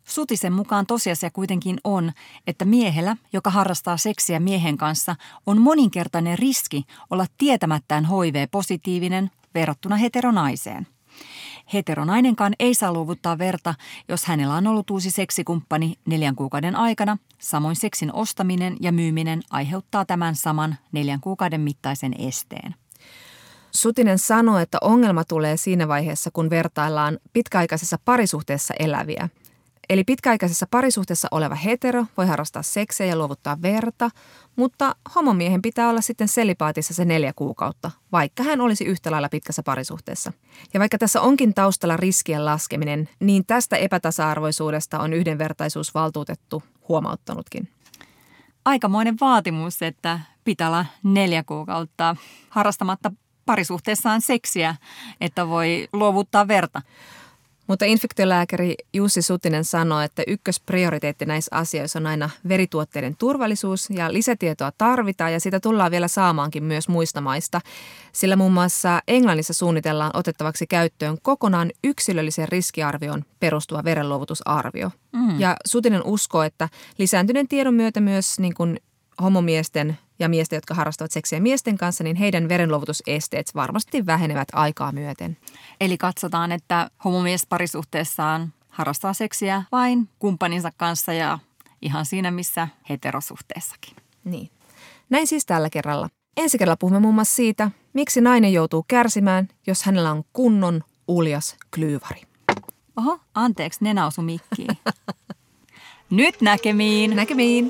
Sutisen mukaan tosiasia kuitenkin on, että miehellä, joka harrastaa seksiä miehen kanssa, on moninkertainen riski olla tietämättään HIV-positiivinen verrattuna heteronaiseen. Heteronainenkaan ei saa luovuttaa verta, jos hänellä on ollut uusi seksikumppani neljän kuukauden aikana. Samoin seksin ostaminen ja myyminen aiheuttaa tämän saman neljän kuukauden mittaisen esteen. Sutinen sanoi, että ongelma tulee siinä vaiheessa, kun vertaillaan pitkäaikaisessa parisuhteessa eläviä. Eli pitkäaikaisessa parisuhteessa oleva hetero voi harrastaa seksiä ja luovuttaa verta, mutta homomiehen pitää olla sitten selipaatissa se neljä kuukautta, vaikka hän olisi yhtä lailla pitkässä parisuhteessa. Ja vaikka tässä onkin taustalla riskien laskeminen, niin tästä epätasa-arvoisuudesta on yhdenvertaisuusvaltuutettu huomauttanutkin. Aikamoinen vaatimus, että pitää olla neljä kuukautta harrastamatta parisuhteessaan seksiä, että voi luovuttaa verta. Mutta infektiolääkäri Jussi Sutinen sanoi, että ykkösprioriteetti näissä asioissa on aina verituotteiden turvallisuus ja lisätietoa tarvitaan ja sitä tullaan vielä saamaankin myös muista maista, sillä muun muassa Englannissa suunnitellaan otettavaksi käyttöön kokonaan yksilöllisen riskiarvioon perustuva verenluovutusarvio. Mm. Ja Sutinen uskoo, että lisääntyneen tiedon myötä myös niin kuin homomiesten ja miesten, jotka harrastavat seksiä miesten kanssa, niin heidän verenluovutusesteet varmasti vähenevät aikaa myöten. Eli katsotaan, että homomies parisuhteessaan harrastaa seksiä vain kumppaninsa kanssa ja ihan siinä missä heterosuhteessakin. Niin. Näin siis tällä kerralla. Ensi kerralla puhumme muun muassa siitä, miksi nainen joutuu kärsimään, jos hänellä on kunnon uljas klyyvari. Oho, anteeksi, ne nausu mikkiin. Nyt näkemiin. Näkemiin.